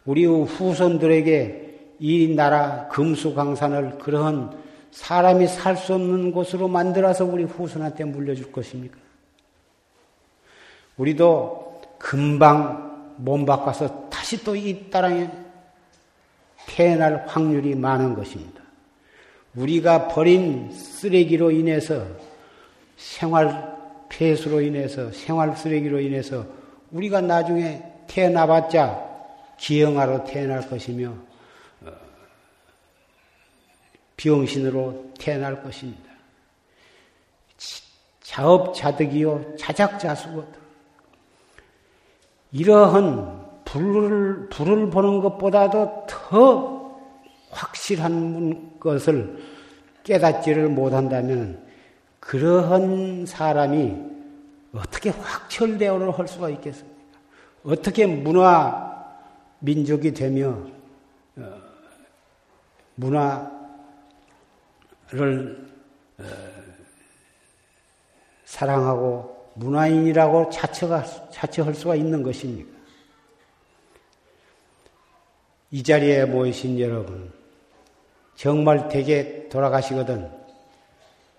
Speaker 1: 우리 후손들에게 이 나라 금수강산을 그러한 사람이 살 수 없는 곳으로 만들어서 우리 후손한테 물려줄 것입니까? 우리도 금방 몸 바꿔서 다시 또 이 땅에 태어날 확률이 많은 것입니다. 우리가 버린 쓰레기로 인해서 생활 폐수로 인해서 생활 쓰레기로 인해서 우리가 나중에 태어나봤자 기형아로 태어날 것이며 어, 병신으로 태어날 것입니다. 자업자득이요 자작자수거든. 이러한 불을, 불을 보는 것보다도 더 확실한 것을 깨닫지를 못한다면 그러한 사람이 어떻게 확철대오를 할 수가 있겠습니까? 어떻게 문화 민족이 되며 어, 문화 를 어, 사랑하고 문화인이라고 자처가, 자처할 수가 있는 것입니까? 이 자리에 모이신 여러분, 정말 대개 돌아가시거든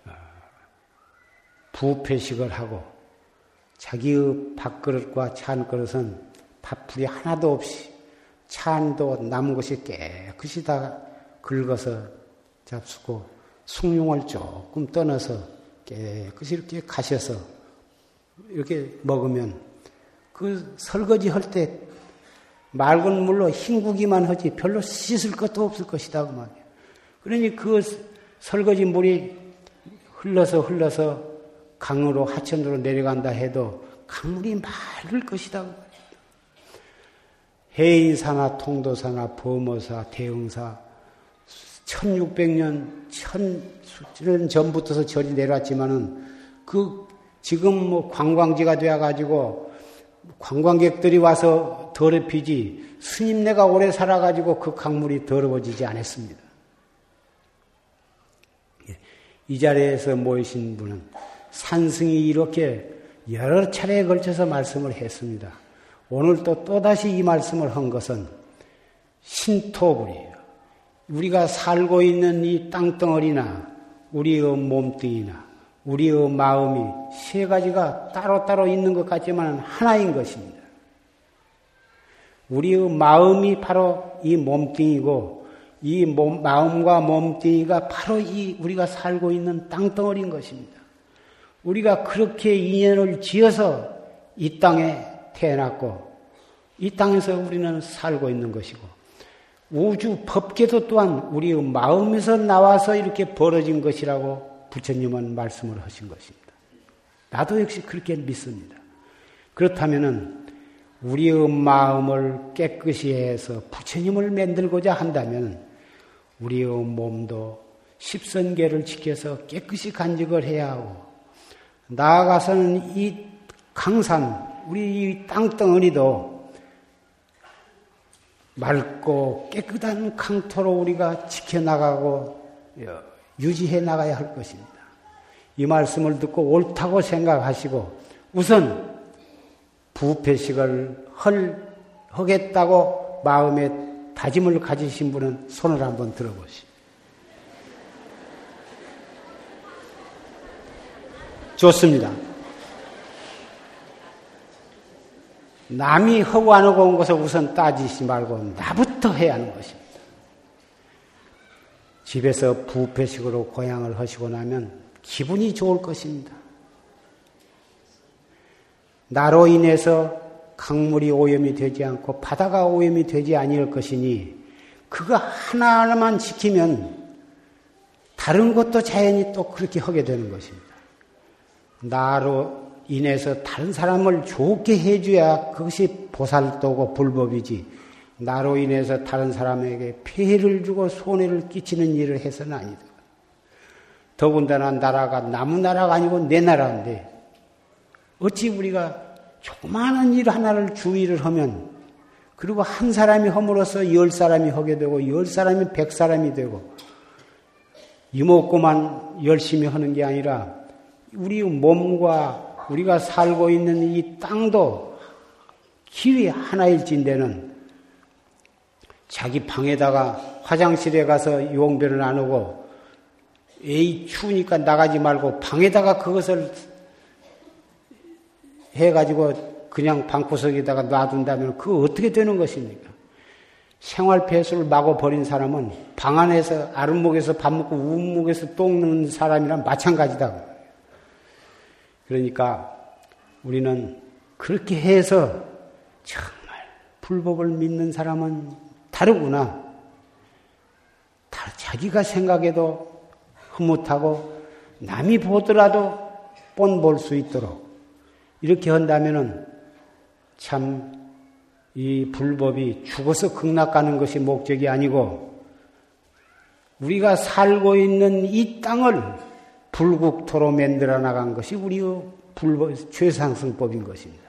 Speaker 1: 어, 부패식을 하고 자기의 밥그릇과 찬그릇은 밥풀이 하나도 없이 찬도 남은 것이 깨끗이 다 긁어서 잡수고 숭늉을 조금 떠나서 깨끗이 이렇게 가셔서 이렇게 먹으면 그 설거지 할 때 맑은 물로 흰구기만 하지 별로 씻을 것도 없을 것이다 그 말이야. 그러니 그 설거지 물이 흘러서 흘러서 강으로 하천으로 내려간다 해도 강물이 맑을 것이다. 그 해인사나 통도사나 범어사, 대응사 1600년, 1000년 전부터서 절이 내려왔지만은 그 지금 뭐 관광지가 되어가지고 관광객들이 와서 더럽히지 스님네가 오래 살아가지고 그 강물이 더러워지지 않았습니다. 예, 이 자리에서 모이신 분은 산승이 이렇게 여러 차례에 걸쳐서 말씀을 했습니다. 오늘 또 또다시 이 말씀을 한 것은 신토불이에요. 우리가 살고 있는 이 땅덩어리나 우리의 몸뚱이나 우리의 마음이 세 가지가 따로따로 있는 것 같지만 하나인 것입니다. 우리의 마음이 바로 이 몸뚱이고 이 몸, 마음과 몸뚱이가 바로 이 우리가 살고 있는 땅덩어리인 것입니다. 우리가 그렇게 인연을 지어서 이 땅에 태어났고 이 땅에서 우리는 살고 있는 것이고 우주 법계도 또한 우리의 마음에서 나와서 이렇게 벌어진 것이라고 부처님은 말씀을 하신 것입니다. 나도 역시 그렇게 믿습니다. 그렇다면은 우리의 마음을 깨끗이 해서 부처님을 만들고자 한다면 우리의 몸도 십선계를 지켜서 깨끗이 간직을 해야 하고 나아가서는 이 강산 우리 이 땅덩어리도 맑고 깨끗한 강토로 우리가 지켜나가고 유지해 나가야 할 것입니다. 이 말씀을 듣고 옳다고 생각하시고 우선 부패식을 헐, 하겠다고 마음에 다짐을 가지신 분은 손을 한번 들어보시오. 좋습니다. 남이 하고 안 하고 온 것을 우선 따지지 말고 나부터 해야 하는 것입니다. 집에서 부패식으로 고향을 하시고 나면 기분이 좋을 것입니다. 나로 인해서 강물이 오염이 되지 않고 바다가 오염이 되지 아니할 것이니 그거 하나하나만 지키면 다른 것도 자연히 또 그렇게 하게 되는 것입니다. 나로 인해서 다른 사람을 좋게 해줘야 그것이 보살도고 불법이지. 나로 인해서 다른 사람에게 피해를 주고 손해를 끼치는 일을 해서는 아니다. 더군다나 나라가 남의 나라가 아니고 내 나라인데 어찌 우리가 조그마한 일 하나를 주의를 하면 그리고 한 사람이 함으로써 열 사람이 하게 되고 열 사람이 백 사람이 되고 이먹고만 열심히 하는 게 아니라 우리 몸과 우리가 살고 있는 이 땅도 길이 하나일진데는 자기 방에다가 화장실에 가서 용변을 안 하고 에이 추우니까 나가지 말고 방에다가 그것을 해가지고 그냥 방구석에다가 놔둔다면 그거 어떻게 되는 것입니까? 생활 폐수를 마구 버린 사람은 방 안에서 아랫목에서 밥 먹고 우묵에서 똥 넣는 사람이랑 마찬가지다. 그러니까 우리는 그렇게 해서 정말 불법을 믿는 사람은 다르구나. 자기가 생각해도 흐뭇하고 남이 보더라도 뻔볼 수 있도록 이렇게 한다면은 참 이 불법이 죽어서 극락가는 것이 목적이 아니고 우리가 살고 있는 이 땅을 불국토로 만들어 나간 것이 우리의 불법, 최상승법인 것입니다.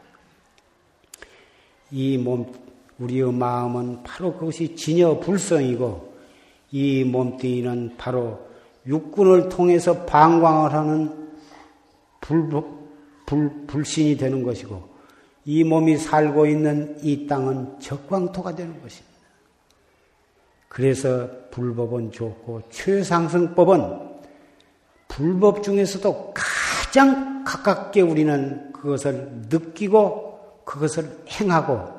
Speaker 1: 이 몸, 우리의 마음은 바로 그것이 진여 불성이고 이 몸뚱이는 바로 육군을 통해서 방광을 하는 불, 불, 불신이 되는 것이고 이 몸이 살고 있는 이 땅은 적광토가 되는 것입니다. 그래서 불법은 좋고 최상승법은 불법 중에서도 가장 가깝게 우리는 그것을 느끼고 그것을 행하고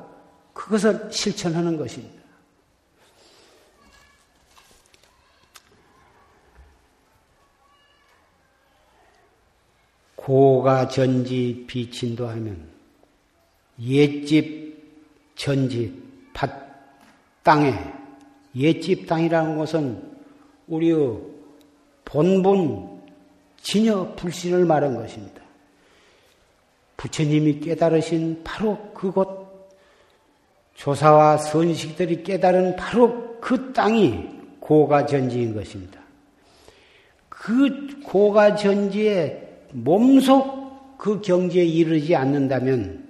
Speaker 1: 그것을 실천하는 것입니다. 고가 전지 비친도 하면 옛집 전지 밭 땅에 옛집 땅이라는 것은 우리의 본분 진여 불신을 말한 것입니다. 부처님이 깨달으신 바로 그곳 조사와 선식들이 깨달은 바로 그 땅이 고가전지인 것입니다. 그 고가전지에 몸속 그 경지에 이르지 않는다면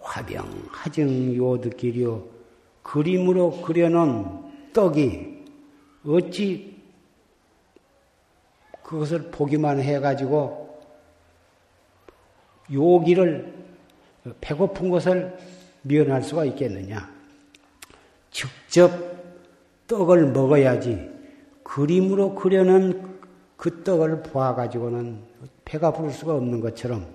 Speaker 1: 화병, 하정, 요득기려 그림으로 그려놓은 떡이 어찌 그것을 보기만 해가지고 요기를 배고픈 것을 미연할 수가 있겠느냐? 직접 떡을 먹어야지 그림으로 그려는 그 떡을 보아가지고는 배가 부를 수가 없는 것처럼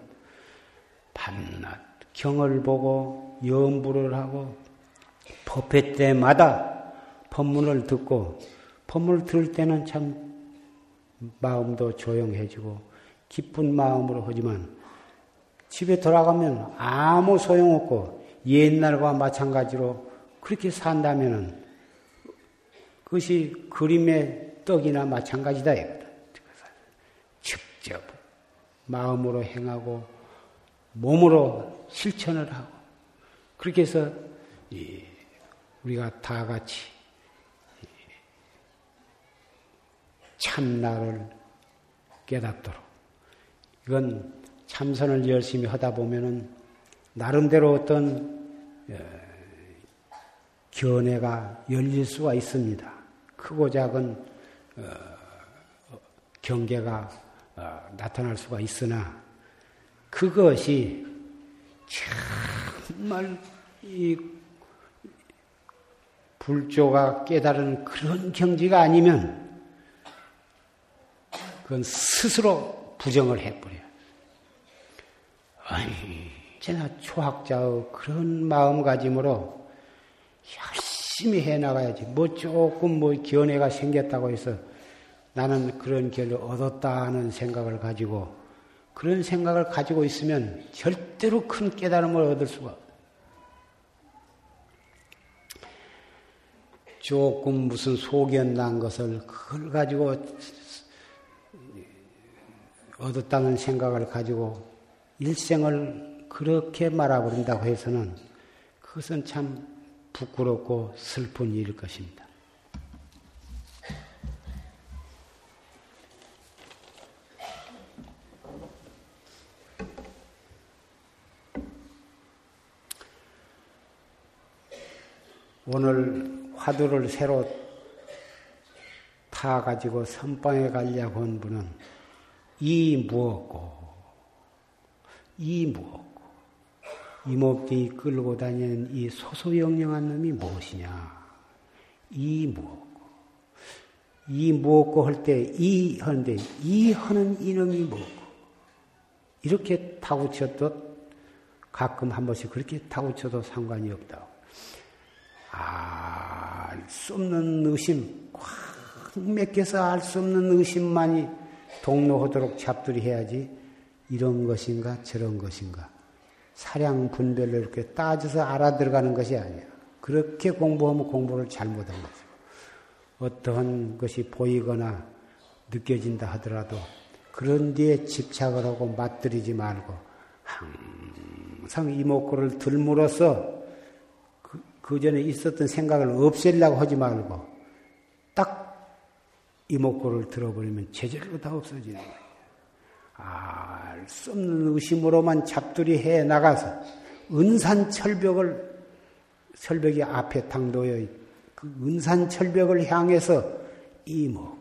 Speaker 1: 밤낮 경을 보고 염불을 하고 법회 때마다 법문을 듣고 법문을 들을 때는 참 마음도 조용해지고 기쁜 마음으로 하지만 집에 돌아가면 아무 소용없고 옛날과 마찬가지로 그렇게 산다면은 그것이 그림의 떡이나 마찬가지다 이거다. 직접 마음으로 행하고 몸으로 실천을 하고 그렇게 해서 우리가 다 같이 참나를 깨닫도록. 이건 참선을 열심히 하다 보면은 나름대로 어떤 어, 견해가 열릴 수가 있습니다. 크고 작은 어, 경계가 어, 나타날 수가 있으나 그것이 정말 이 불조가 깨달은 그런 경지가 아니면 그건 스스로 부정을 해버려요. 제가 초학자의 그런 마음가짐으로 열심히 해나가야지. 뭐 조금 뭐 견해가 생겼다고 해서 나는 그런 결을 얻었다 하는 생각을 가지고 그런 생각을 가지고 있으면 절대로 큰 깨달음을 얻을 수가. 조금 무슨 소견 난 것을 그걸 가지고 얻었다는 생각을 가지고 일생을 그렇게 말아버린다고 해서는 그것은 참 부끄럽고 슬픈 일일 것입니다. 오늘 화두를 새로 타가지고 선방에 가려고 한 분은 이 무엇고, 이 무엇고, 이목이 끌고 다니는 이 소소영령한 놈이 무엇이냐, 이 무엇고, 이 무엇고 할 때, 이 하는데, 이 하는 이놈이 무엇고, 이렇게 타고쳐도 가끔 한 번씩 그렇게 타고쳐도 상관이 없다고. 알 수 없는 의심, 꽉 맥혀서 알 수 없는 의심만이 동로하도록 잡들이 해야지 이런 것인가 저런 것인가 사량 분별로 이렇게 따져서 알아들어가는 것이 아니야. 그렇게 공부하면 공부를 잘못한 거죠. 어떠한 것이 보이거나 느껴진다 하더라도 그런 뒤에 집착을 하고 맞들이지 말고 항상 이목구를 들물어서 그 전에 있었던 생각을 없애려고 하지 말고 딱 이목구를 들어버리면 제절로 다 없어지는 거예요. 알수 없는 의심으로만 잡들이 해 나가서 은산 철벽을 철벽이 앞에 당도여 그 은산 철벽을 향해서 이목